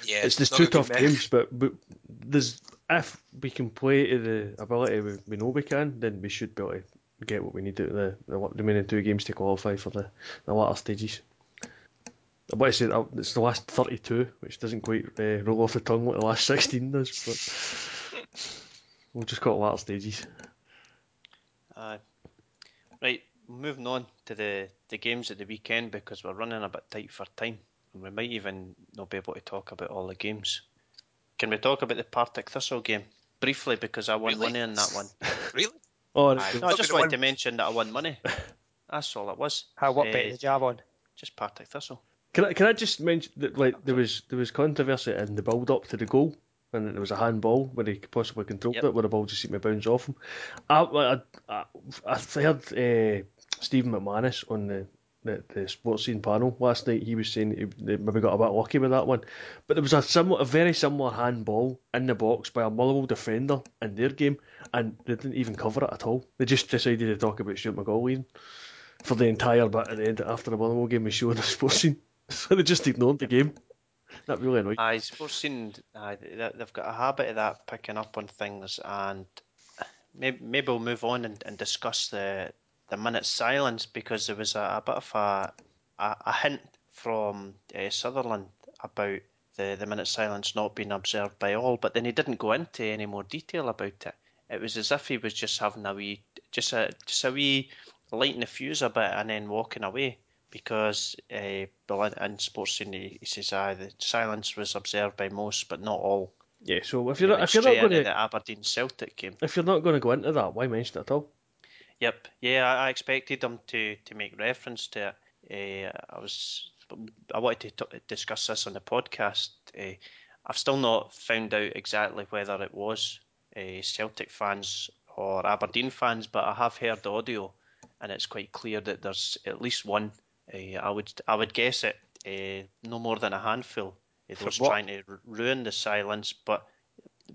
Yeah, it's not two tough games, but, but there's if we can play to the ability we, we know we can, then we should be able to get what we need out of the, the remaining two games to qualify for the, the latter stages. I to say that it's the last 32, which doesn't quite uh, roll off the tongue like the last 16 does, but [laughs] we'll just call it latter stages. Aye. Right, moving on to the, the games at the weekend because we're running a bit tight for time and we might even not be able to talk about all the games. Can we talk about the Partick Thistle game briefly because I won Really? money on that one? [laughs] Really? [laughs] Oh, No, I just wanted to mention that I won money. That's all it was. How what Eh, bet did you have on? Just Partick Thistle. Can I, can I just mention that like there was there was controversy in the build up to the goal and there was a handball where he could possibly controlled Yep. it where the ball just seemed to bounce off him. I I, I, I heard uh, Stephen McManus on the, the the Sportscene panel last night. He was saying he, they maybe got a bit lucky with that one, but there was a similar a very similar handball in the box by a Motherwell defender in their game, and they didn't even cover it at all. They just decided to talk about Stuart McCall for the entire bit at the end after the Motherwell game was shown on the [laughs] Sportscene. So they just ignored the game. That really annoyed. Sportscene, aye, they- they've got a habit of that, picking up on things, and maybe, maybe we'll move on and, and discuss the the minute silence because there was a, a bit of a, a, a hint from uh, Sutherland about the the minute silence not being observed by all, but then he didn't go into any more detail about it. It was as if he was just having a wee, just a just a wee lighting the fuse a bit and then walking away because uh, in Sportscene he, says ah, the silence was observed by most but not all. Yeah, so if you're not, if you're not going to the Aberdeen Celtic game. if you're not going to go into that, why mention it at all? Yep. Yeah, I, I expected them to, to make reference to it. Uh, I was I wanted to t- discuss this on the podcast. Uh, I've still not found out exactly whether it was uh, Celtic fans or Aberdeen fans, but I have heard the audio, and it's quite clear that there's at least one. Uh, I would I would guess it uh, no more than a handful of those trying to r- ruin the silence. But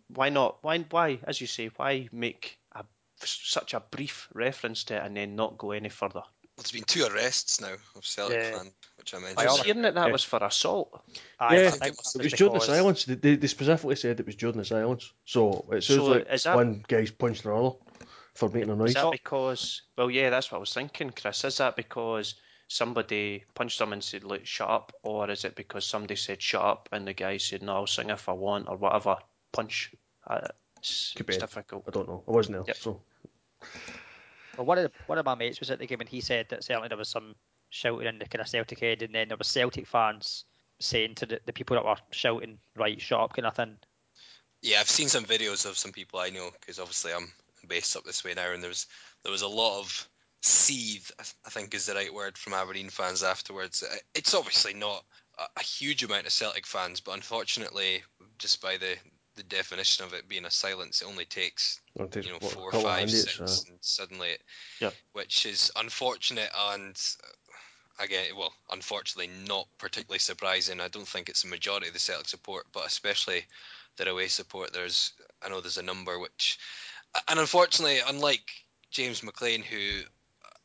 why not? Why why as you say? Why make a such a brief reference to it and then not go any further. There's been two arrests now of Celtic Yeah. fan, which I By mentioned. I was hearing that that Yeah. was for assault. I, Yeah, I I think think that's It was during the silence. They, they, they specifically said it was during the silence. So it sounds So like is that- one guy's punched another for making a noise. Is that because? Well, yeah, that's what I was thinking, Chris. Is that because somebody punched him and said, "Look, shut up," or is it because somebody said "shut up" and the guy said, "No, I'll sing if I want" or whatever? Punch. Uh, it's, Could be. it's difficult. I don't know. I wasn't there. Yep. So Well, one of the, one of my mates was at the game and he said that certainly there was some shouting in the kind of Celtic head, and then there were Celtic fans saying to the, the people that were shouting, "Right, shut up," kind of thing. Yeah, I've seen some videos of some people I know because obviously I'm based up this way now, and there was there was a lot of seethe. I think is the right word from Aberdeen fans afterwards. Uh, It's obviously not a, a huge amount of Celtic fans, but unfortunately, just by the the definition of it being a silence, it only takes it takes you know what, four, couple of five, idiots, six, uh, and suddenly, it, Yep. which is unfortunate and uh, again, well, unfortunately not particularly surprising. I don't think it's the majority of the Celtic support, but especially their away support. There's, I know there's a number which, and unfortunately, unlike James McClean, who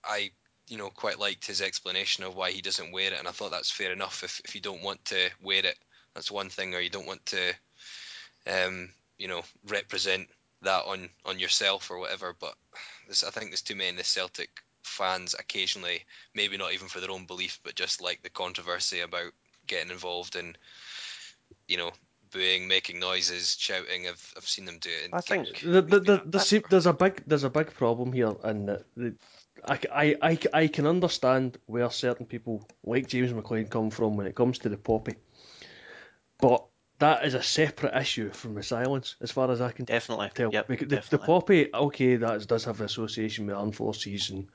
I you know quite liked his explanation of why he doesn't wear it, and I thought that's fair enough. If if you don't want to wear it, that's one thing, or you don't want to, um, you know, represent that on on yourself or whatever. But this, I think there's too many the Celtic fans occasionally, maybe not even for their own belief, but just like the controversy about getting involved in, you know, booing, making noises, shouting. I've I've seen them do it. I think the, the, the, the, that's see, fair. there's a big there's a big problem here, and the, I, I, I, I can understand where certain people like James McClean come from when it comes to the poppy, but that is a separate issue from the silence, as far as I can Definitely. tell. Yep, because the, the poppy, okay, that does have an association with armed forces and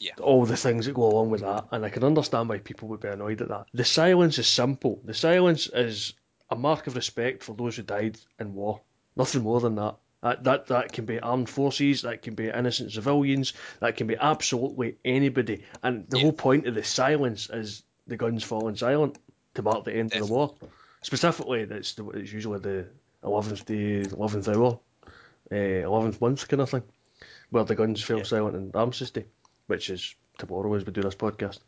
Yeah. all the things that go along with that, and I can understand why people would be annoyed at that. The silence is simple. The silence is a mark of respect for those who died in war. Nothing more than that. That, that that can be armed forces, that can be innocent civilians, that can be absolutely anybody. And the Yeah. whole point of the silence is the guns falling silent to mark the end of the war. Specifically, it's, the, it's usually the 11th day, 11th hour, uh, 11th month kind of thing, where the guns fell Yeah. silent in Armistice Day, which is tomorrow as we do this podcast.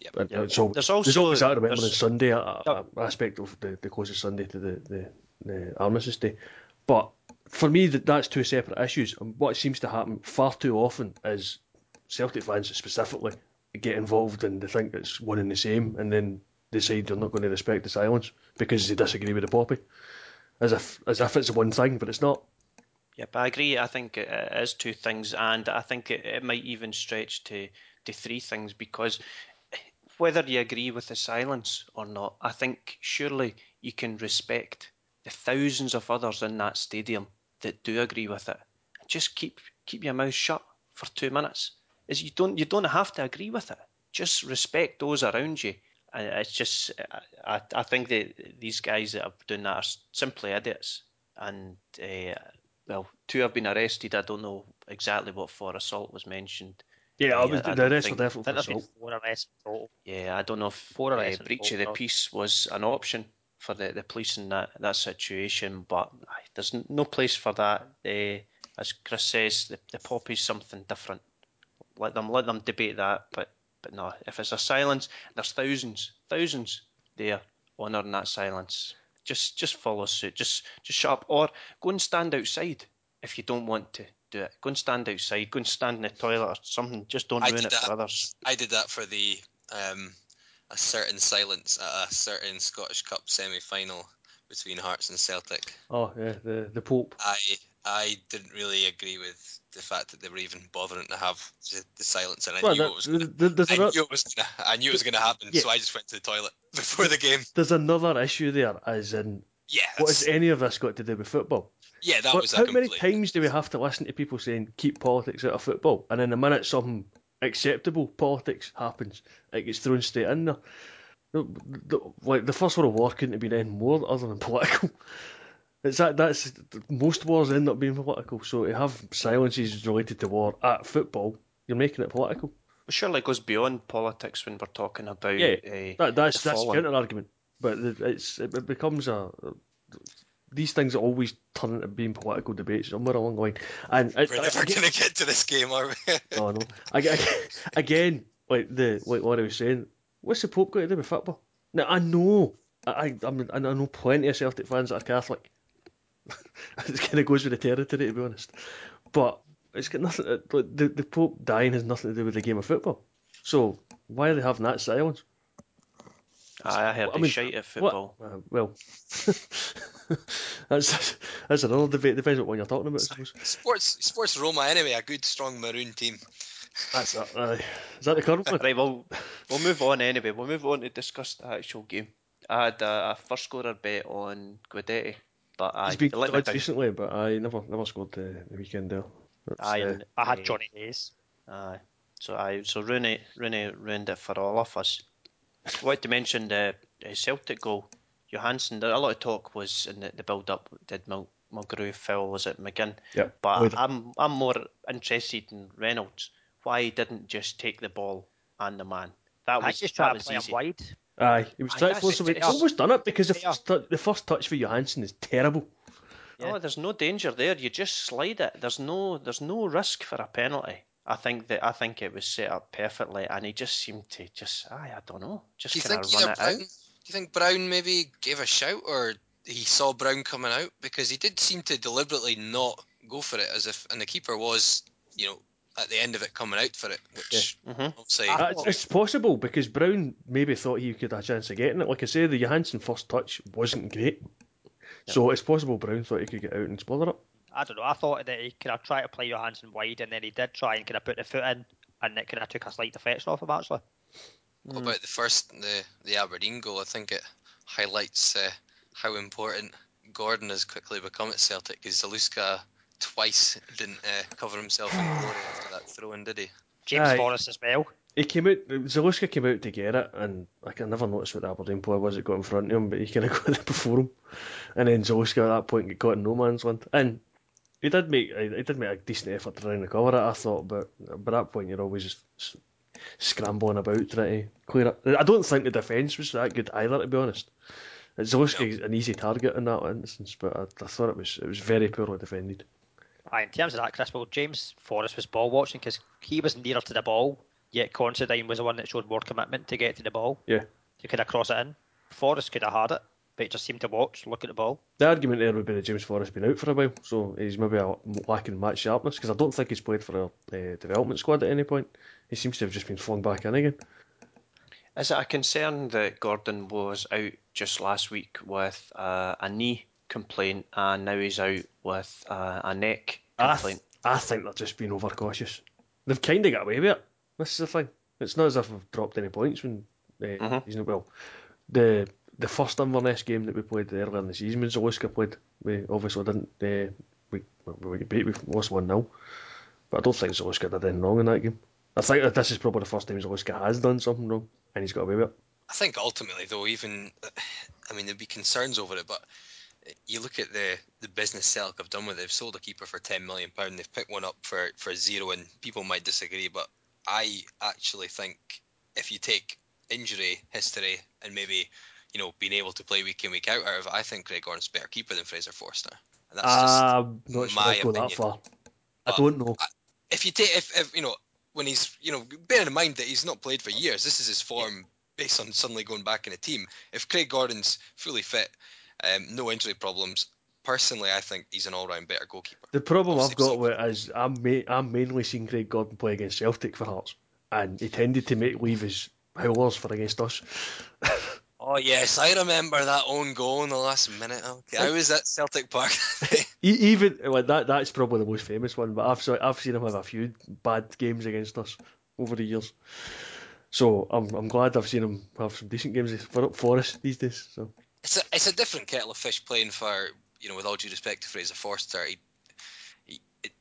Yep. And, Yep. So There's there's also- always that Remembrance there's- Sunday, a, a, Yep. aspect of the, the closest Sunday to the, the, the Armistice Day. But for me, that that's two separate issues. And what seems to happen far too often is Celtic fans specifically get involved and they think it's one and the same, and then decide they're not going to respect the silence because they disagree with the poppy, as if as if it's one thing, but it's not. Yep, I agree. I think it is two things, and I think it, it might even stretch to, to three things because whether you agree with the silence or not, I think surely you can respect the thousands of others in that stadium that do agree with it. Just keep keep your mouth shut for two minutes. Is you don't you don't have to agree with it. Just respect those around you. And it's just I, I think that these guys that are doing that are simply idiots. And uh, well, two have been arrested. I don't know exactly what for. Assault was mentioned. Yeah, Yeah, I was, I the don't were definitely think assault. four arrests total. Yeah, I don't know if Four uh, arrests in breach of the peace was an option for the, the police in that, that situation, but there's no place for that. Uh, as Chris says, the, the pop is something different. Let them let them debate that, but but no, if it's a silence, there's thousands, thousands there honouring that silence. Just just follow suit. Just just shut up, or go and stand outside if you don't want to do it. Go and stand outside. Go and stand in the toilet or something. Just don't I ruin it for others. I did that for the um, a certain silence at a certain Scottish Cup semi-final between Hearts and Celtic. Oh yeah, the the Pope. I I didn't really agree with the fact that they were even bothering to have the, the silence, and I Well, knew it was. Gonna, I knew it was gonna. I knew it was gonna happen, Yeah. so I just went to the toilet [laughs] before the game. there's another issue there, as in Yeah, what has any of this got to do with football? yeah, that What- was a how many times do we have to listen to people saying keep politics out of football, and in the minute something acceptable politics happens, it gets thrown straight in there. The- the- Like the First World War couldn't have been any more other than [laughs] political. It's that that's most wars end up being political. So to have silences related to war at football, you're making it political. Well, surely it goes beyond politics when we're talking about. Yeah, uh, That, that's that's fallen. counter argument, but it's it, it becomes a these things always turn into being political debates somewhere along the line. And We're never gonna get to this game, are we? oh [laughs] no, Ag- ag- again, like the like what I was saying, what's the Pope got to do with football? Now I know, I I, I, I know plenty of Celtic fans that are Catholic. [laughs] it kind of goes with the territory, to be honest. But it's got nothing. To, like, the the Pope dying has nothing to do with the game of football. So why are they having that silence? Aye, I heard I they mean, shite at football. uh, well, [laughs] that's that's another debate. Depends what one you're talking about. I suppose. Sports Sports Roma anyway, a good strong maroon team. That's that. Uh, is that the current one? Right, well, we'll move on anyway. We'll move on to discuss the actual game. I had a, a first scorer bet on Guidetti, but I He's been let me good down. recently, but I never never scored the, the weekend there. That's, Aye, uh, I had Johnny Hayes. Aye. So I so Rooney Rooney ruined it for all of us. I wanted to mention the, the Celtic goal. Johansen. A lot of talk was in the, the build up. Did Mul- Mulgrew foul? Was it McGinn? yeah, But Wait. I'm I'm more interested in Reynolds. Why he didn't just take the ball and the man? That I was just that tried to was play him easy. wide. aye, he was trying to that's force just- away. He's it's- almost done it because the first, tou- the first touch for Johansen is terrible. No, there's no danger there. You just slide it. There's no there's no risk for a penalty. I think that I think it was set up perfectly, and he just seemed to just I I don't know, just Do you kind think of run it Brown? out. Do you think Brown maybe gave a shout, or he saw Brown coming out because he did seem to deliberately not go for it, as if and the keeper was, you know, at the end of it coming out for it, which hmm obviously Uh, It's, it's possible because Brown maybe thought he could have a chance of getting it. Like I say, the Johansen first touch wasn't great, so it's possible Brown thought he could get out and smother it. I don't know. I thought that he could have tried to play Johansen wide, and then he did try and kind of put the foot in, and it kind of took a slight deflection off him actually. What about the first the the Aberdeen goal? I think it highlights uh, how important Gordon has quickly become at Celtic. Because Zaluska twice didn't uh, cover himself in glory [sighs] after that throw in, did he? James Aye. Forrest as well. He came out, Zaluska came out to get it, and like, I never noticed what the Aberdeen player was that got in front of him, but he kind of [laughs] got there before him. And then Zaluska at that point got caught in no man's land. And he did make he did make a decent effort to try and recover it, I thought, but by that point you're always just scrambling about trying to clear it. I don't think the defence was that good either, to be honest. It's Zaluska's an easy target in that instance, but I, I thought it was it was very poorly defended. Aye, in terms of that, Chris, well, James Forrest was ball watching because he was nearer to the ball, yet Considine was the one that showed more commitment to get to the ball. Yeah. To kind of cross it in. Forrest could have had it, but he just seemed to watch, look at the ball. The argument there would be that James Forrest been out for a while, so he's maybe a, lacking match sharpness because I don't think he's played for a uh, development squad at any point. He seems to have just been flung back in again. Is it a concern that Gordon was out just last week with uh, a knee complaint and now he's out with uh, a neck I, th- complaint? I think they're just being overcautious. They've kind of got away with it. This is the thing. It's not as if we've dropped any points when uh, Mhm. he's not well. The the first Inverness game that we played earlier in the season when Zaluska played, we obviously didn't. Uh, we we got beat. We lost one 0 but I don't think Zaluska did anything wrong in that game. I think that this is probably the first time Zaluska has done something wrong, and he's got away with it. I think ultimately, though, even I mean, there'd be concerns over it, but you look at the the business Celtic have done with it. They've sold a keeper for ten million pound. They've picked one up for for zero, and people might disagree, but I actually think if you take injury history and maybe you know being able to play week in week out out of it, I think Greg Gordon's a better keeper than Fraser Forster. And that's just I'm not sure my go that far. I But don't know. if you take if, if you know when he's you know bearing in mind that he's not played for years this is his form based on suddenly going back in a team if Craig Gordon's fully fit um, no injury problems personally I think he's an all-round better goalkeeper The problem I've Obviously, got with it is I'm ma- I'm mainly seeing Craig Gordon play against Celtic for Hearts, and he tended to make leave his howlers for against us. [laughs] Oh yes, I remember that own goal in the last minute. Okay, I was at Celtic Park. [laughs] Even like that, that's probably the most famous one. But I've I've seen him have a few bad games against us over the years. So I'm I'm glad I've seen him have some decent games for for us these days. So it's a it's a different kettle of fish playing for you know with all due respect to Fraser Forster. He, he, it,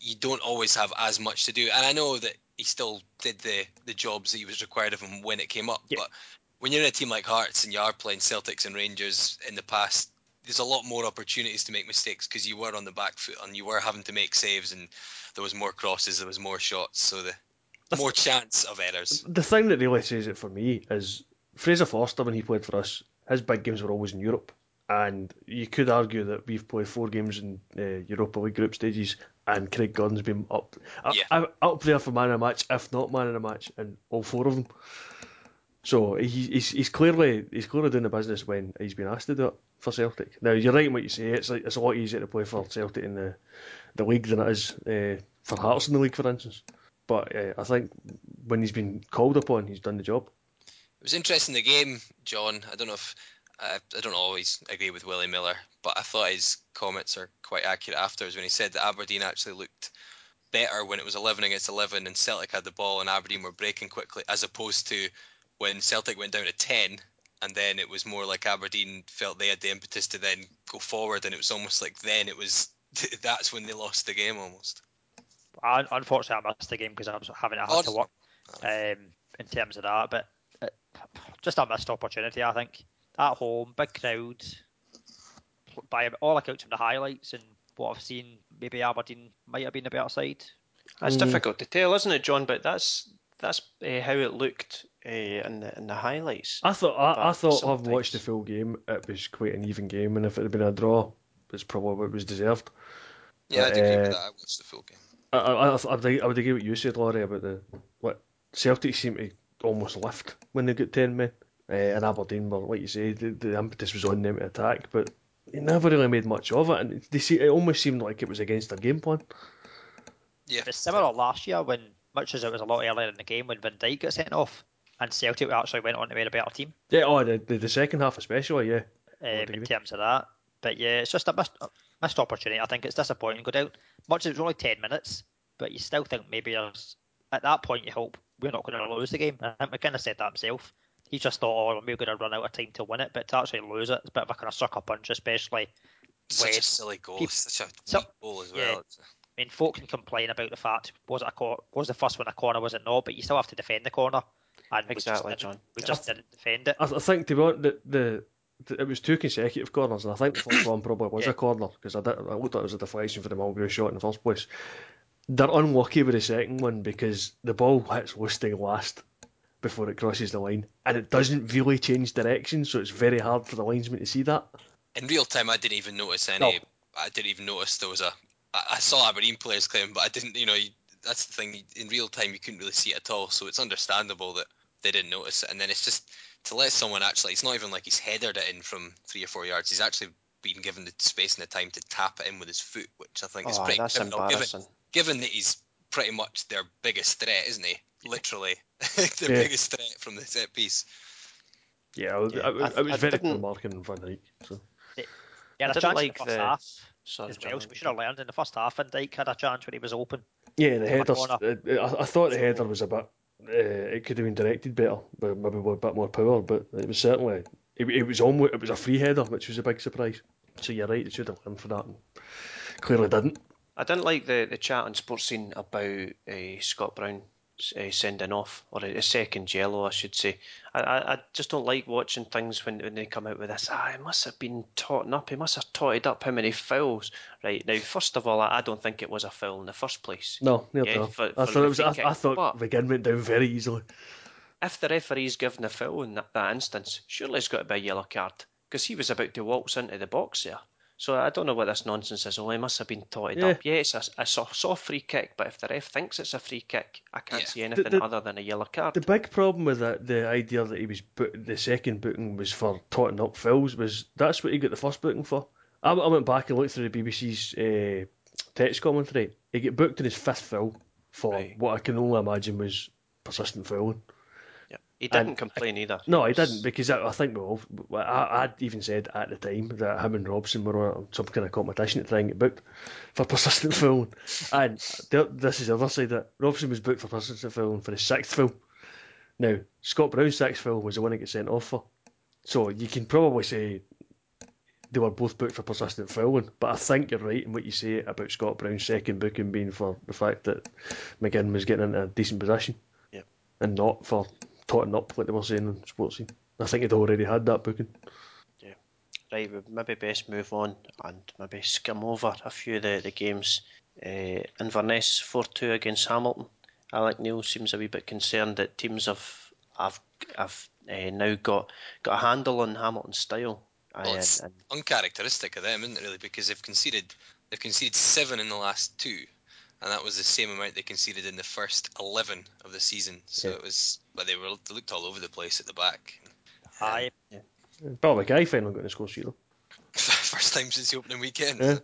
you don't always have as much to do, and I know that he still did the the jobs that he was required of him when it came up. Yeah. But when you're in a team like Hearts and you are playing Celtics and Rangers in the past, there's a lot more opportunities to make mistakes because you were on the back foot and you were having to make saves and there was more crosses, there was more shots, so the more chance of errors. the thing that really says it for me is Fraser Forster when he played for us, his big games were always in Europe. And you could argue that we've played four games in uh, Europa League group stages, and Craig Gordon's been up, up, Yeah. up there for man of the match, if not man of the match, in all four of them. So he, he's he's clearly he's clearly doing the business when he's been asked to do it for Celtic. Now you're right in what you say. It's like it's a lot easier to play for Celtic in the the league than it is uh, for Hearts in the league, for instance. But uh, I think when he's been called upon, he's done the job. It was interesting the game, John. I don't know if I, I don't always agree with Willie Miller, but I thought his comments are quite accurate afterwards when he said that Aberdeen actually looked better when it was 11 against 11 and Celtic had the ball and Aberdeen were breaking quickly, as opposed to when Celtic went down to 10 and then it was more like Aberdeen felt they had the impetus to then go forward and it was almost like then it was [laughs] that's when they lost the game almost. I, unfortunately, I missed the game because I was having I had to Odd. work um, in terms of that. But uh, just a missed opportunity, I think. At home, big crowd. By all accounts from the highlights and what I've seen, maybe Aberdeen might have been the better side. That's Mm. difficult to tell, isn't it, John? But that's that's uh, how it looked uh, in the in the highlights. I thought I, I But thought having watched the full game, it was quite an even game, and if it had been a draw, it's probably what was deserved. Yeah, But, I'd agree uh, with that. I watched the full game. I, I, I, I would I would agree with you said, Laurie, about the what Celtic seem to almost lift when they got ten men, uh, and Aberdeen were like you say, the, the impetus was on them to attack, but they never really made much of it, and they see, it almost seemed like it was against their game plan. Yeah, It's similar last year when, much as it was a lot earlier in the game, when Van Dijk got sent off and Celtic actually went on to be a better team Yeah, oh, the, the, the second half especially, yeah. um, in terms of that. But yeah, it's just a missed, missed opportunity. I think it's disappointing go down. Much as it was only 10 minutes, but you still think maybe there's, at that point you hope we're not going to lose the game. I think McKenna said that himself. He just thought, oh, we're going to run out of time to win it, but to actually lose it, it's a bit of a kind of sucker punch, especially Such a silly goal. Peop- Such a So- goal as well. It's- I mean, folk can complain about the fact was it a cor- was the first one a corner, was it not? But you still have to defend the corner, and we Exactly, just John. we just didn't defend it. I, I think to be honest, the, the, the it was two consecutive corners, and I think the first one probably was Yeah. a corner because I, did, I looked at it as a deflection for the Mulgrew shot in the first place. They're unlucky with the second one because the ball hits Lustig last before it crosses the line, and it doesn't really change direction, so it's very hard for the linesman to see that. in real time, I didn't even notice any. No. I didn't even notice there was a. I, I saw Aberdeen players claim, but I didn't. You know, you, that's the thing. In real time, you couldn't really see it at all. So it's understandable that they didn't notice it. And then it's just to let someone actually. It's not even like he's headed it in from three or four yards. He's actually been given the space and the time to tap it in with his foot, which I think is Oh, pretty that's criminal, given, embarrassing. given that he's pretty much their biggest threat, isn't he? Literally, [laughs] their Yeah. biggest threat from the set piece. Yeah, it, Yeah, it, was- I- was I very didn't- marking in Van Dijk. So. Yeah, I a didn't chance like in the first the- half Sorry, as well. So we should have learned in the first half. Van Dijk had a chance when he was open. Yeah, the From header. Uh, uh, I, I thought the header was a bit. Uh, it could have been directed better, but maybe with a bit more power. But it was certainly. It, it was almost. It was a free header, which was a big surprise. So you're right. It should have learned for that. And clearly didn't. I didn't like the, the chat on Sportscene about uh, Scott Brown uh, sending off, or a, a second yellow, I should say. I, I, I just don't like watching things when, when they come out with this. Ah, he must have been totting up. He must have totted up how many fouls. Right now, first of all, I, I don't think it was a foul in the first place. No, Yeah, enough. for- I for thought it was. free I, kick. I thought McGinn went down very easily. If the referee's given a foul in that, that instance, surely it's got to be a yellow card because he was about to waltz into the box there. So I don't know what this nonsense is. Oh, he must have been totted Yeah. up. Yeah, it's a, a soft, soft free kick, but if the ref thinks it's a free kick, I can't Yeah. see anything the- other than a yellow card. The big problem with that, the idea that he was book, the second booking was for totting up fouls was that's what he got the first booking for. I, I went back and looked through the BBC's uh, text commentary. He got booked in his fifth foul for Right. what I can only imagine was persistent fouling. He didn't And- complain either. No, he didn't because I, I think we all. I, I'd even said at the time that him and Robson were on some kind of competition to try and get booked for persistent [laughs] fouling. And the, this is the other side that Robson was booked for persistent fouling for his sixth film. Now Scott Brown's sixth film was the one he got sent off for. So you can probably say they were both booked for persistent fouling. But I think you're right in what you say about Scott Brown's second booking being for the fact that McGinn was getting into a decent position. Yep. And not for totting up like they were saying on Sportscene. I think he'd already had that booking. Yeah. Right, we maybe best move on and maybe skim over a few of the, the games. Uh, Inverness 4 2 against Hamilton. Alex Neil seems a wee bit concerned that teams have have, have uh, now got got a handle on Hamilton's style. Well, it's- and, Uncharacteristic of them, isn't it? Really, because they've conceded they've conceded seven in the last two, and that was the same amount they conceded in the first eleven of the season. So Yeah. it was, but they were they looked all over the place at the back. Aye. Bill McKay finally got in the score sheet though. [laughs] First time since the opening weekend. Yeah.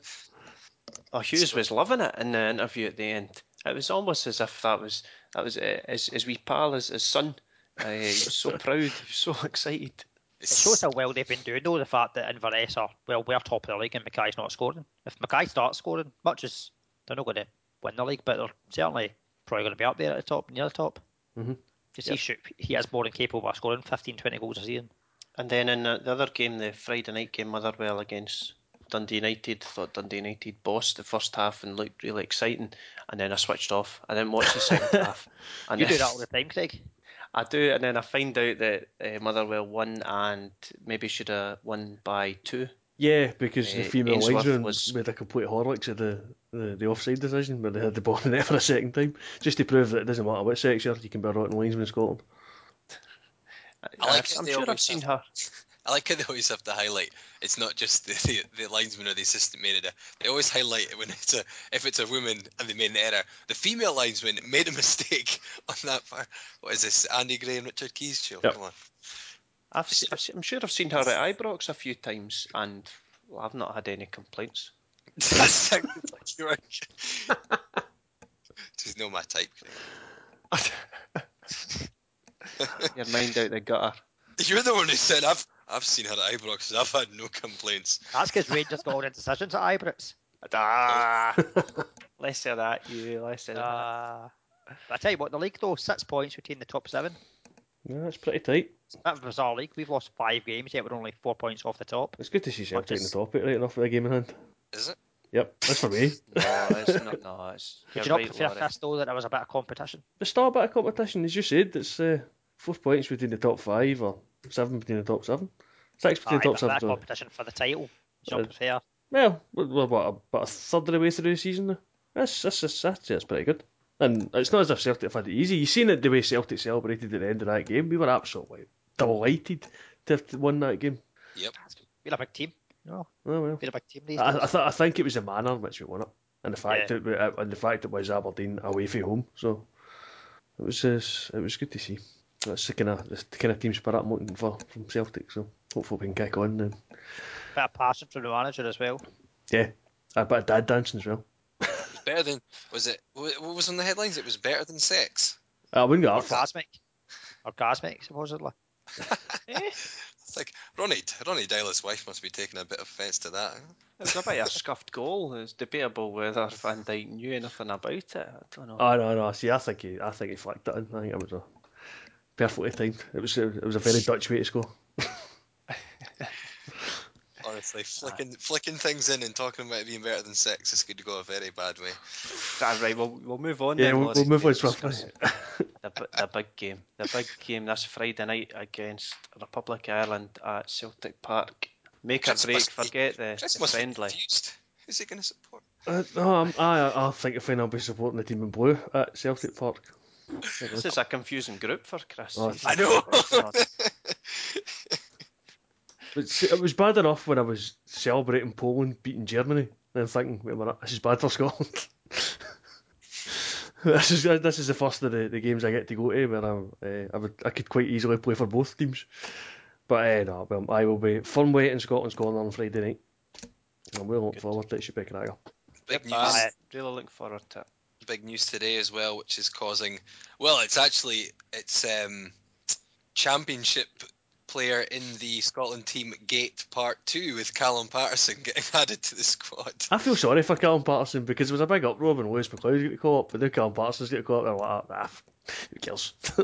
oh, Hughes was loving it in the interview at the end. It was almost as if that was that was uh, his, his wee pal, his, his son. Uh, he was so [laughs] proud, he was so excited. It shows how well they've been doing, though, the fact that Inverness are, well, we're top of the league and McKay's not scoring. If McKay starts scoring, much as they're not going to win the league, but they're certainly probably going to be up there at the top, near the top. Mhm. Because he, should, he is more than capable of scoring 15, 20 goals a season. And then in the, the other game, the Friday night game, Motherwell against Dundee United, thought Dundee United bossed the first half and looked really exciting. And then I switched off. I didn't watch the second [laughs] half. And You do that all the time, Craig. I do, and then I find out that uh, Motherwell won and maybe should have won by two. Yeah, because the Uh, female Ainsworth linesman was- made a complete Horlicks of the, the, the offside decision where they had the ball in there for a second time, just to prove that it doesn't matter what sex you're, you can be a rotten linesman in Scotland. I like it I'm they sure I've seen have- her. I like how they always have to highlight. It's not just the, the, the linesman or the assistant manager. They always highlight it when it's a if it's a woman and they made an error. The female linesman made a mistake [laughs] on that far. What is this? Andy Gray and Richard Keys show? Yep. Come on. I've, I've, I'm sure I've seen her at Ibrox a few times, and well, I've not had any complaints. That like you were. She's not my type. [laughs] Your mind out the gutter. You're the one who said I've I've seen her at Ibrox. and I've had no complaints. That's because Rangers got all the decisions at Ibrox. Ah, [laughs] less of that, you. Less of that. But I tell you what, the league, though, six points between the top seven. Yeah, that's pretty tight. That's a bizarre league. We've lost five games, yet we're only four points off the top. It's good to see Celtic in the just- top eight right enough with a game in hand. Is it? Yep, that's for me. [laughs] No, it's not. No, it's. Would you're not right, prefer Laurie. this, though, that there was a bit of competition? There's still a bit of competition, as you said. It's uh, four points between the top five or seven between the top seven. Six between Aye, the top seven. that so- competition for the title. You don't Uh, prefer? Well, we're, we're what, about a third of the way through the season now. That's, that's, that's, that's, that's pretty good. And it's not as if Celtic have had it easy. You've seen it the way Celtic celebrated at the end of that game. We were absolutely delighted to have won that game. Yep. We're a big team. No, Oh well. we're a big team these I, I, th- I think it was the manner in which we won it, and the fact Yeah. that we, uh, and the fact it was Aberdeen away from home. So it was uh, it was good to see. That's the kind of the kind of team spirit I'm looking for from Celtic. So hopefully we can kick on. And bit of passion from the manager as well. yeah, a bit of dad dancing as well. Better than was it? What what was on the headlines? It was better than sex. I wouldn't go that far. Orgasmic. Orgasmic, supposedly. Eh? It's like Ronnie Ronnie Deila's wife must be taking a bit of offence to that. It's a bit of a scuffed goal. It's debatable whether Van Dijk knew anything about it. I don't know. Oh no, no. See, I think he, I think he flicked it in. I think it was a perfectly timed. It was, it was a very Dutch way to score. Honestly, flicking flicking things in and talking about it being better than sex is going to go a very bad way. Right, we'll, we'll move on Yeah, then. we'll, we'll move on swiftly. [laughs] The, the big game. The big game this Friday night against Republic of Ireland at Celtic Park. Make or Chris break, must be- forget the, Chris the must friendly. Who's he going to support? Uh, no, I'm, I, I think if I'll be supporting the team in blue at Celtic Park. This is a confusing group for Chris. Oh, I know. [laughs] he's not- It's, it was bad enough when I was celebrating Poland beating Germany and thinking, wait a minute, this is bad for Scotland. [laughs] this is this is the first of the, the games I get to go to where I'm, uh, I would I could quite easily play for both teams. But uh, no, well, I will be firm weight in Scotland's corner on Friday night. I'm really looking forward to it. It should be cracking. Big news. Aye, really looking forward to it. big news today as well, which is causing. Well, it's actually it's um, championship player in the Scotland team Gate Part 2 with Callum Paterson [laughs] getting added to the squad. I feel sorry for Callum Paterson because it was a big uproar when Lewis McLeod got caught up, but now Callum Paterson's got caught up. They're like, ah, who cares? [laughs]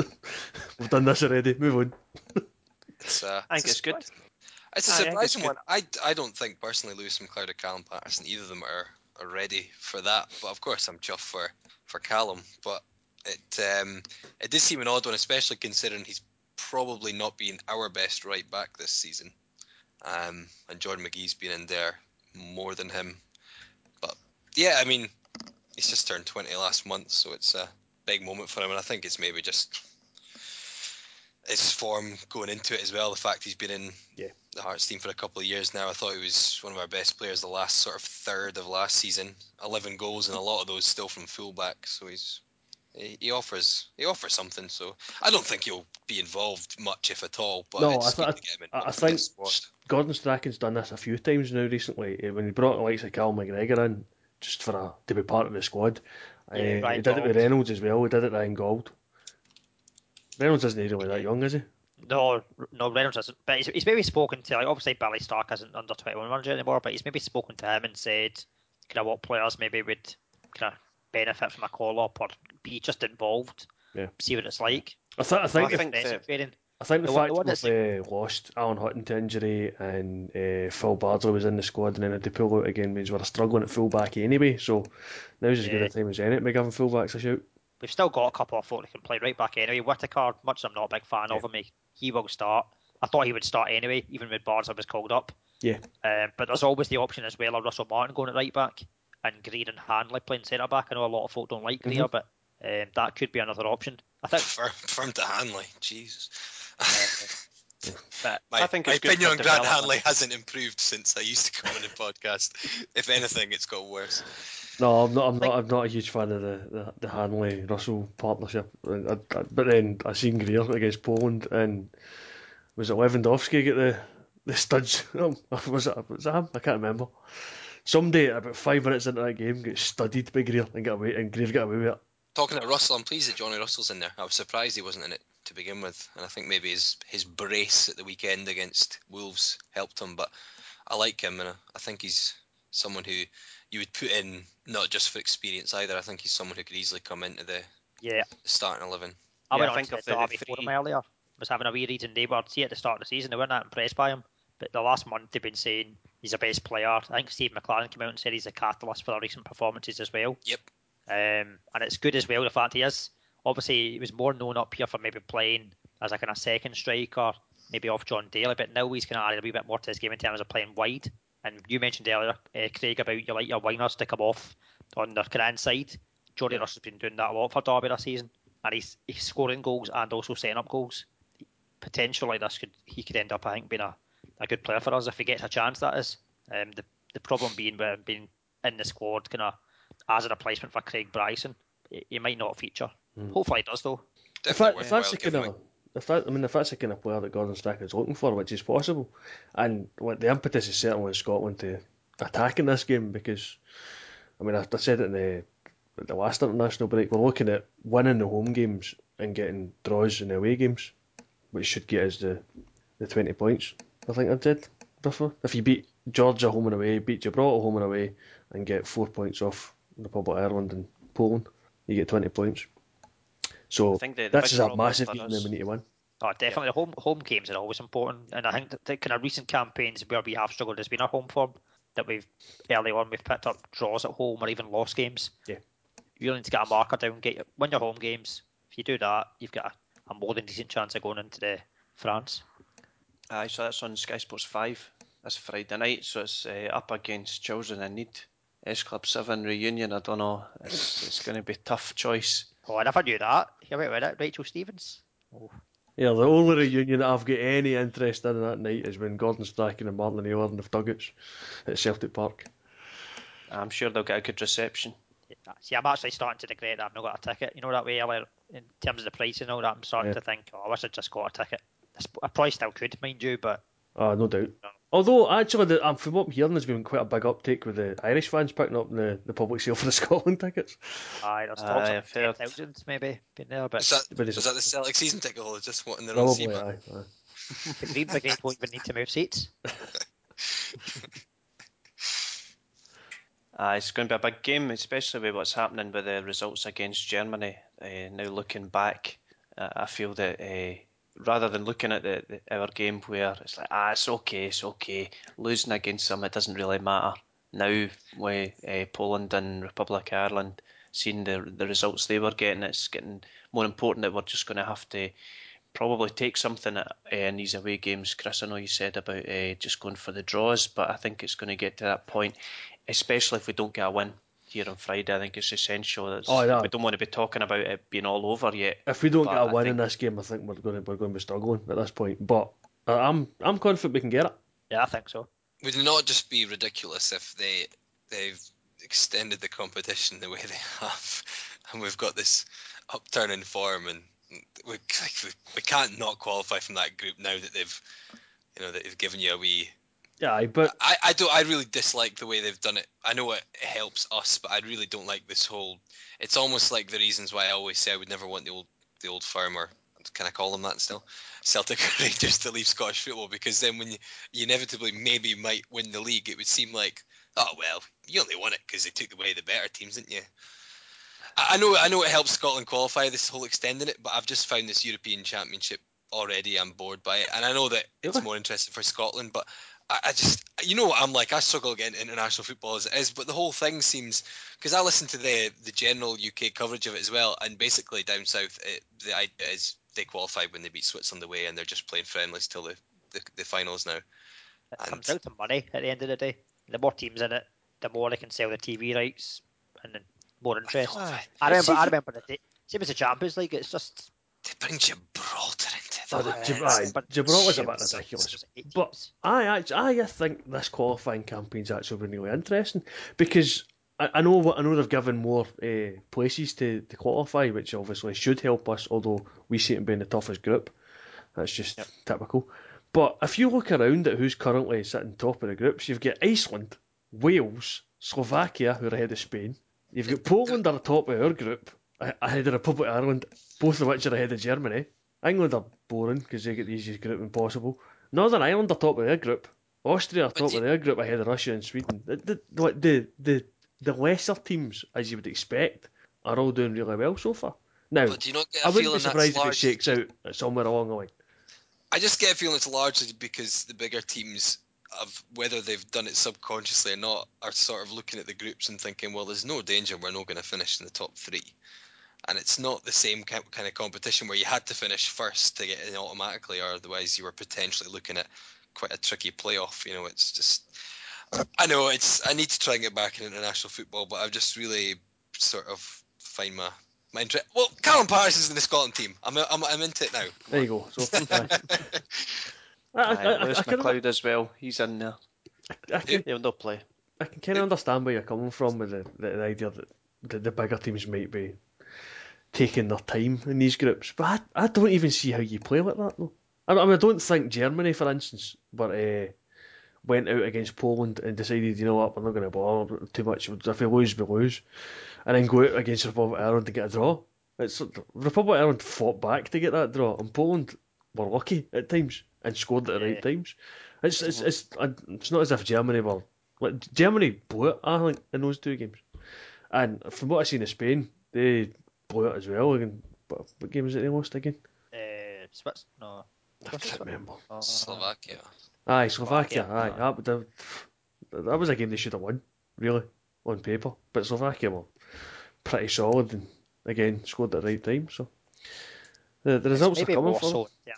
We've done this already. Move on. It's, uh, I think it's good. It's a I think it's surprising one. I, I don't think personally Lewis McLeod or Callum Patterson, either of them are, are ready for that. But of course, I'm chuffed for, for Callum. But it um, it did seem an odd one, especially considering he's probably not being our best right back this season. Um, and Jordan McGhie's been in there more than him. But yeah, I mean, he's just turned 20 last month, so it's a big moment for him. And I think it's maybe just his form going into it as well. The fact he's been in Yeah. the Hearts team for a couple of years now. I thought he was one of our best players the last sort of third of last season. 11 goals and a lot of those still from fullback. So he's he, he offers he offers something. So I don't think he'll be involved much if at all. But No, it's I th- to get him in. I- I think. Gordon Strachan's done this a few times now recently. eh, When he brought the likes of Cal McGregor in just for a, to be part of the squad. Yeah, Eh, he Ryan did it with Reynolds as well. He did it with Ryan Gauld. Reynolds isn't really that young, is he? No, no, Reynolds hasn't. But he's, he's maybe spoken to, like, obviously Billy Stark isn't under 21 manager anymore, but he's maybe spoken to him and said, kind of what players maybe would kind of benefit from a call up or be just involved. Yeah. See what it's like. I, th- I think I the, think Defensive that- I think the the one- fact the one that we've uh, lost Alan Hutton to injury and uh, Phil Bardsley was in the squad and then had to pull out again means we're struggling at fullback anyway. So now's as good a time as any to be giving fullbacks a shout. We've still got a couple of folk that can play right back anyway. Whittaker, much as I'm not a big fan of him, he, he will start. I thought he would start anyway, even with Bardsley was called up. Yeah. Um, but there's always the option as well of Russell Martin going at right back and Greer and Hanley playing centre back. I know a lot of folk don't like Greer, but um, that could be another option. I think. [laughs] Firm, firm to Hanley. Jesus. But [laughs] My, I think my it's good opinion on Grant. Hanley hasn't improved since I used to come on the podcast. If anything, it's got worse. No, I'm not. I'm not. I'm not a huge fan of the the, the Hanley Russell partnership. I, I, but then I seen Greer against Poland and was it Lewandowski get the the studs? [laughs] Was it was it him? I can't remember. Somebody about five minutes into that game got studied by Greer and got away and Greer got away with it. Talking to Russell, I'm pleased that Johnny Russell's in there. I was surprised he wasn't in it to begin with, and I think maybe his his brace at the weekend against Wolves helped him. But I like him, and I, I think he's someone who you would put in not just for experience either. I think he's someone who could easily come into the yeah, starting eleven. I Yeah, went I on think of the the- the Derby three- forum earlier. Was having a wee read in they were see at the start of the season they weren't that impressed by him. But the last month they've been saying he's a best player. I think Steve McClaren came out and said he's a catalyst for the recent performances as well. Yep. Um, and it's good as well the fact he is. Obviously, he was more known up here for maybe playing as a kind of second striker, maybe off Jon Daly, but now he's kind of added a wee bit more to his game in terms of playing wide. And you mentioned earlier, uh, Craig, about you like your wingers to come off on their kind of inside. Jordy Russell's been doing that a lot for Derby this season, and he's he's scoring goals and also setting up goals. Potentially, this could he could end up, I think, being a, a good player for us if he gets a chance. That is. Um, the the problem being with him being in the squad, kind of as a replacement for Craig Bryson, he, he might not feature. Hopefully, he does though. If, that, if that's the kind of if that I mean if that's the kind of player that Gordon Strachan's looking for, which is possible, and what the impetus is certainly in Scotland to attack in this game because I mean I, I said it in the the last international break. We're looking at winning the home games and getting draws in the away games, which should get us the the twenty points. I think I did. If you beat Georgia home and away, beat Gibraltar home and away, and get four points off the Republic of Ireland and Poland, you get twenty points. So I think the- the that's just a massive game that we need to win. Oh, definitely. The home home games are always important, and I think that the kind of recent campaigns where we have struggled has been our home form. That we've early on we've picked up draws at home or even lost games. Yeah. You need to get a marker down, get your, win your home games. If you do that, you've got a, a more than decent chance of going into the France. Aye, so that's on Sky Sports 5. That's Friday night, so it's uh, up against Children in Need. S Club 7 reunion, I don't know. It's, it's going to be a tough choice. Oh, I never knew that. Here we with it, Rachel Stevens. Oh, Yeah, the only reunion that I've got any interest in that night is when Gordon Strachan and Martin O'Neill are in the dugouts at Celtic Park. I'm sure they'll get a good reception. yeah. See, I'm actually starting to regret that I've not got a ticket. You know that way in terms of the price and all that. I'm starting Yeah. to think, oh, I wish I'd just got a ticket. I sp- I probably still could, mind you, but Ah, no doubt. Although actually, the, um, from what I'm hearing, there's been quite a big uptake with the Irish fans picking up the, the public sale for the [laughs] Scotland tickets. Aye, there's Aye, talks I've of heard. 10,000 maybe being there, but Is that, But is that the Celtic season ticket holders just wanting their own Probably, SEMA? aye. aye. the Green Brigade won't even need to move seats. [laughs] Uh, it's going to be a big game, especially with what's happening with the results against Germany. Uh, now looking back, uh, I feel that uh, rather than looking at the, the, our game where it's like, ah, it's okay, it's okay, losing against them, it doesn't really matter. Now with uh, Poland and Republic of Ireland, seeing the the results they were getting, it's getting more important that we're just going to have to probably take something at, uh, in these away games. Chris, I know you said about uh, just going for the draws, but I think it's going to get to that point, especially if we don't get a win here on Friday. I think it's essential. That Oh, yeah. We don't want to be talking about it being all over yet. If we don't get a win in this game, I think we're going to we're going to be struggling at this point. But uh, I'm I'm confident we can get it. Yeah, I think so. Would it not just be ridiculous if they they've extended the competition the way [laughs] they have, and we've got this upturn in form, and we [laughs] we, we can't not qualify from that group now that they've you know that they've given you a wee. Yeah, but I, I don't I really dislike the way they've done it. I know it helps us, but I really don't like this whole. It's almost like the reasons why I always say I would never want the old the old firm or can I call them that still? Celtic [laughs] Rangers to leave Scottish football because then when you, you inevitably maybe might win the league, it would seem like oh well you only won it because they took away the better teams, didn't you? I I know I know it helps Scotland qualify this whole extending it, but I've just found this European Championship already. I'm bored by it, and I know that it's more interesting for Scotland, but I, I just you know what I'm like. I struggle getting international football as it is, but the whole thing seems because I listen to the the general UK coverage of it as well, and basically down south it, the idea is they qualify when they beat Switzerland away, and they're just playing friendlies till the the, the finals now. It And- comes down to money at the end of the day. The more teams in it, the more they can sell the TV rights and then more interest. Ah, know, I, I- remember. see- I remember the day. Same as the Champions League. It's just They bring Gibraltar into that. the Gib- aye, but Gibraltar's a it's- bit ridiculous. But. I actually, I think this qualifying campaign's actually been really interesting because I, I know what I know they've given more uh, places to, to qualify, which obviously should help us. Although we see it being the toughest group, that's just typical. But if you look around at who's currently sitting top of the groups, you've got Iceland, Wales, Slovakia, who are ahead of Spain. You've got Poland are the top of our group, ahead of the Republic of Ireland, both of which are ahead of Germany. England are boring because they get the easiest group possible. Northern Ireland are top of their group. Austria are top you- of their group ahead of Russia and Sweden. The, the, the, the, lesser teams, as you would expect, are all doing really well so far. Now, But do you not get I a wouldn't be surprised if it shakes out somewhere along the line. I just get a feeling it's largely because the bigger teams, of whether they've done it subconsciously or not, are sort of looking at the groups and thinking, well, there's no danger we're not going to finish in the top three. And it's not the same kind of competition where you had to finish first to get in automatically, or otherwise you were potentially looking at quite a tricky playoff. You know, it's just. I know it's. I need to try and get back in international football, but I've just really sort of find my my interest. Well, Callum Paterson is in the Scotland team. I'm I'm, I'm into it now. There you go. So, [laughs] aye. I, I, Aye, I, I, Lewis McLeod as well. He's in there. I, can, He'll not play. I can kind of understand where you're coming from with the, the, the idea that the, the bigger teams might be taking their time in these groups, but I, I don't even see how you play like that though. I, I mean, I don't think Germany, for instance, but uh, went out against Poland and decided, you know what, we're not going to bother too much. If we lose, we lose, and then go out against Republic of Ireland to get a draw. It's Republic of Ireland fought back to get that draw, and Poland were lucky at times and scored at the right times. It's it's it's it's not as if Germany were like Germany blew it. I think in those two games, and from what I've seen in Spain, they blew it as well. Again, what, what game was it they lost again? Uh, Swiss, no. I can't remember. Uh, Slovakia. Aye, Slovakia. Slovakia, Aye, that, that, that was a game they should have won, really, on paper. But Slovakia were pretty solid and again scored at the right time. So the, the results are coming for so. Yeah.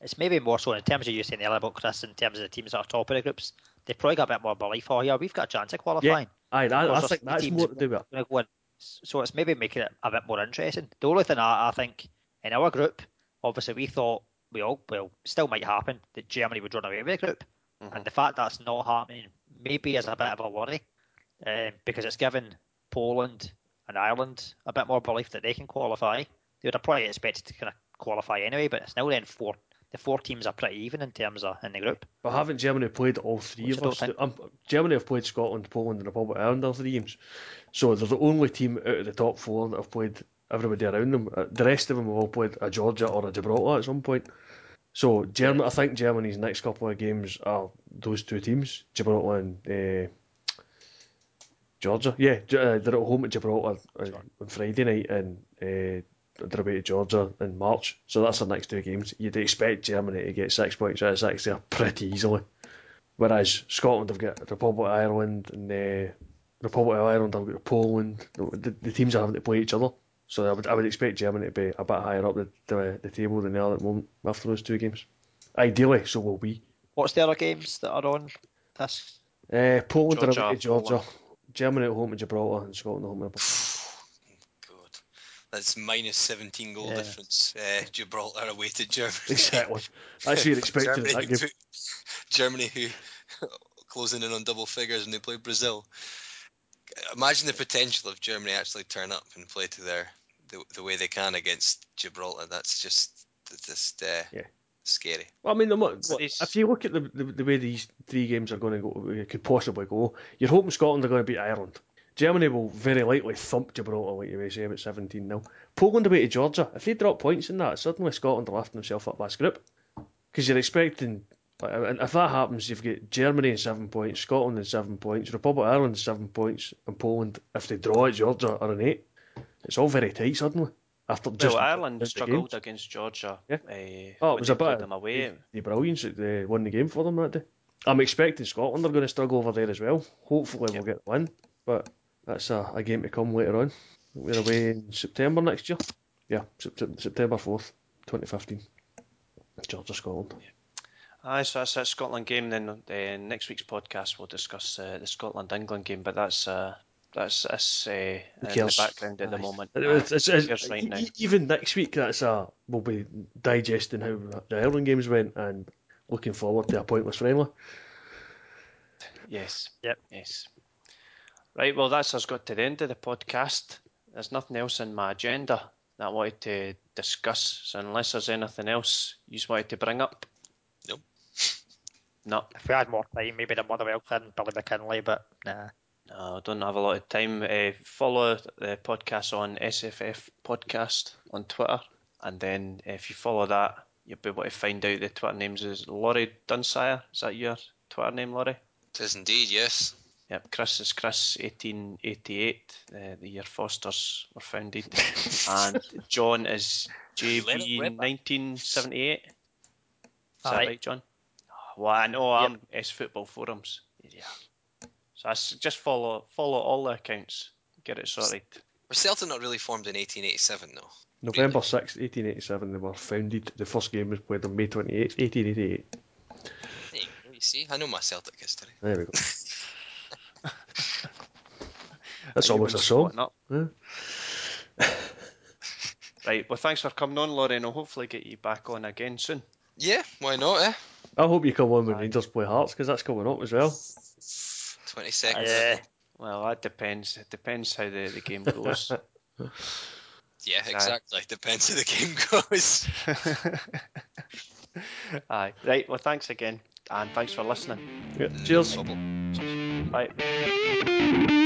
It's maybe more so in terms of you saying earlier about Chris, in terms of the teams that are top of the groups. They've probably got a bit more belief. Oh, yeah, we've got a chance of qualifying. Yeah. Aye, that, I think that's teams more to do with it. Gonna go in. So it's maybe making it a bit more interesting. The only thing I, I think in our group, obviously we thought we all well still might happen that Germany would run away with the group, and the fact that's not happening maybe is a bit of a worry, um, because it's given Poland and Ireland a bit more belief that they can qualify. They would have probably expected to kind of qualify anyway, but it's now then four the four teams are pretty even in terms of in the group. But haven't Germany played all three Which of us? think- Um, Germany have played Scotland, Poland, and Republic of Ireland all three games. So they're the only team out of the top four that have played everybody around them. Uh, The rest of them have all played a Georgia or a Gibraltar at some point. So Germany, I think Germany's next couple of games are those two teams, Gibraltar and uh, Georgia. Yeah, uh, they're at home at Gibraltar uh, on Friday night and uh, they're away to Georgia in March. So that's their next two games. You'd expect Germany to get six points out of six there pretty easily. Whereas Scotland have got the Republic of Ireland and the Republic of Ireland have got Poland. The, the teams are having to play each other. So I would I would expect Germany to be a bit higher up the, the, the table than they are at the moment after those two games. Ideally, so will we. What's the other games that are on this? Uh, Poland are away Georgia, to Georgia. Poland. Germany at home to Gibraltar and Scotland at home to. God, that's minus 17 goal Yeah. difference. Uh, Gibraltar away to Germany. Exactly. [laughs] That's what you'd expect Germany, that game. who, [laughs] Germany, who [laughs] closing in on double figures and they play Brazil. Imagine the potential if Germany actually turn up and play to their the, the way they can against Gibraltar. That's just that's just uh, Yeah. scary. Well, I mean, the, mo- But if you look at the, the the way these three games are going to go, it could possibly go. You're hoping Scotland are going to beat Ireland. Germany will very likely thump Gibraltar, like you may say, about 17 0. Poland away to Georgia. If they drop points in that, suddenly Scotland are lifting themselves up last group. Because you're expecting, and if that happens, you've got Germany in seven points, Scotland in seven points, Republic of Ireland in seven points, and Poland, if they draw at Georgia, are in eight. It's all very tight suddenly. After just well, Ireland struggled games. against Georgia. Yeah. Uh, Oh, it was a bit of them away. the brilliance that they won the game for them that day. I'm expecting Scotland are going to struggle over there as well. Hopefully we'll get the win, but that's a, a game to come later on. We're away in September next year. Yeah, Sept- September 4th, 2015. Georgia, Scotland. Aye, so that's that Scotland game. Then uh, next week's podcast we'll discuss uh, the Scotland England game, but that's uh, that's that's uh, in the background at the moment. It's, it's, it's, right e- now. e- even next week, that's a we'll be digesting how the Ireland games went and looking forward to a pointless friendly. Yes. Yep. Yes. Right. Well, that's us got to the end of the podcast. There's nothing else in my agenda that I wanted to discuss. So unless there's anything else you just wanted to bring up, Nope. [laughs] no, If we had more time, maybe the Motherwell and Billy McKinlay, but nah. no, I don't have a lot of time. Uh, follow the podcast on SFF Podcast on Twitter, and then if you follow that, you'll be able to find out the Twitter names is Laurie Dunsire. Is that your Twitter name, Laurie? It is indeed, yes. Yep, Chris is Chris, 1888, uh, the year Fosters were founded. [laughs] and John is Leonard JB, 1978. Is that Aye. right, John? Well, I know I'm S Football Forums. Yeah. So I just follow follow all the accounts, get it sorted. Were Celtic not really formed in 1887 though? November 6th, 1887, they were founded. The first game was played on May 28th, 1888. There you see, I know my Celtic history. There we go. [laughs] That's Everyone's almost a song. Yeah. Right, well, thanks for coming on, Laurie, and I'll hopefully get you back on again soon. Yeah, why not, eh? I hope you come on when Aye. Rangers play Hearts because that's coming up as well. 20 seconds. Yeah. Well, that depends. It depends how the, the game goes. [laughs] Yeah, exactly. Depends how the game goes. [laughs] Aye. Right, well, thanks again, and thanks for listening. Yeah, cheers. Bubble. Bye. Thank you.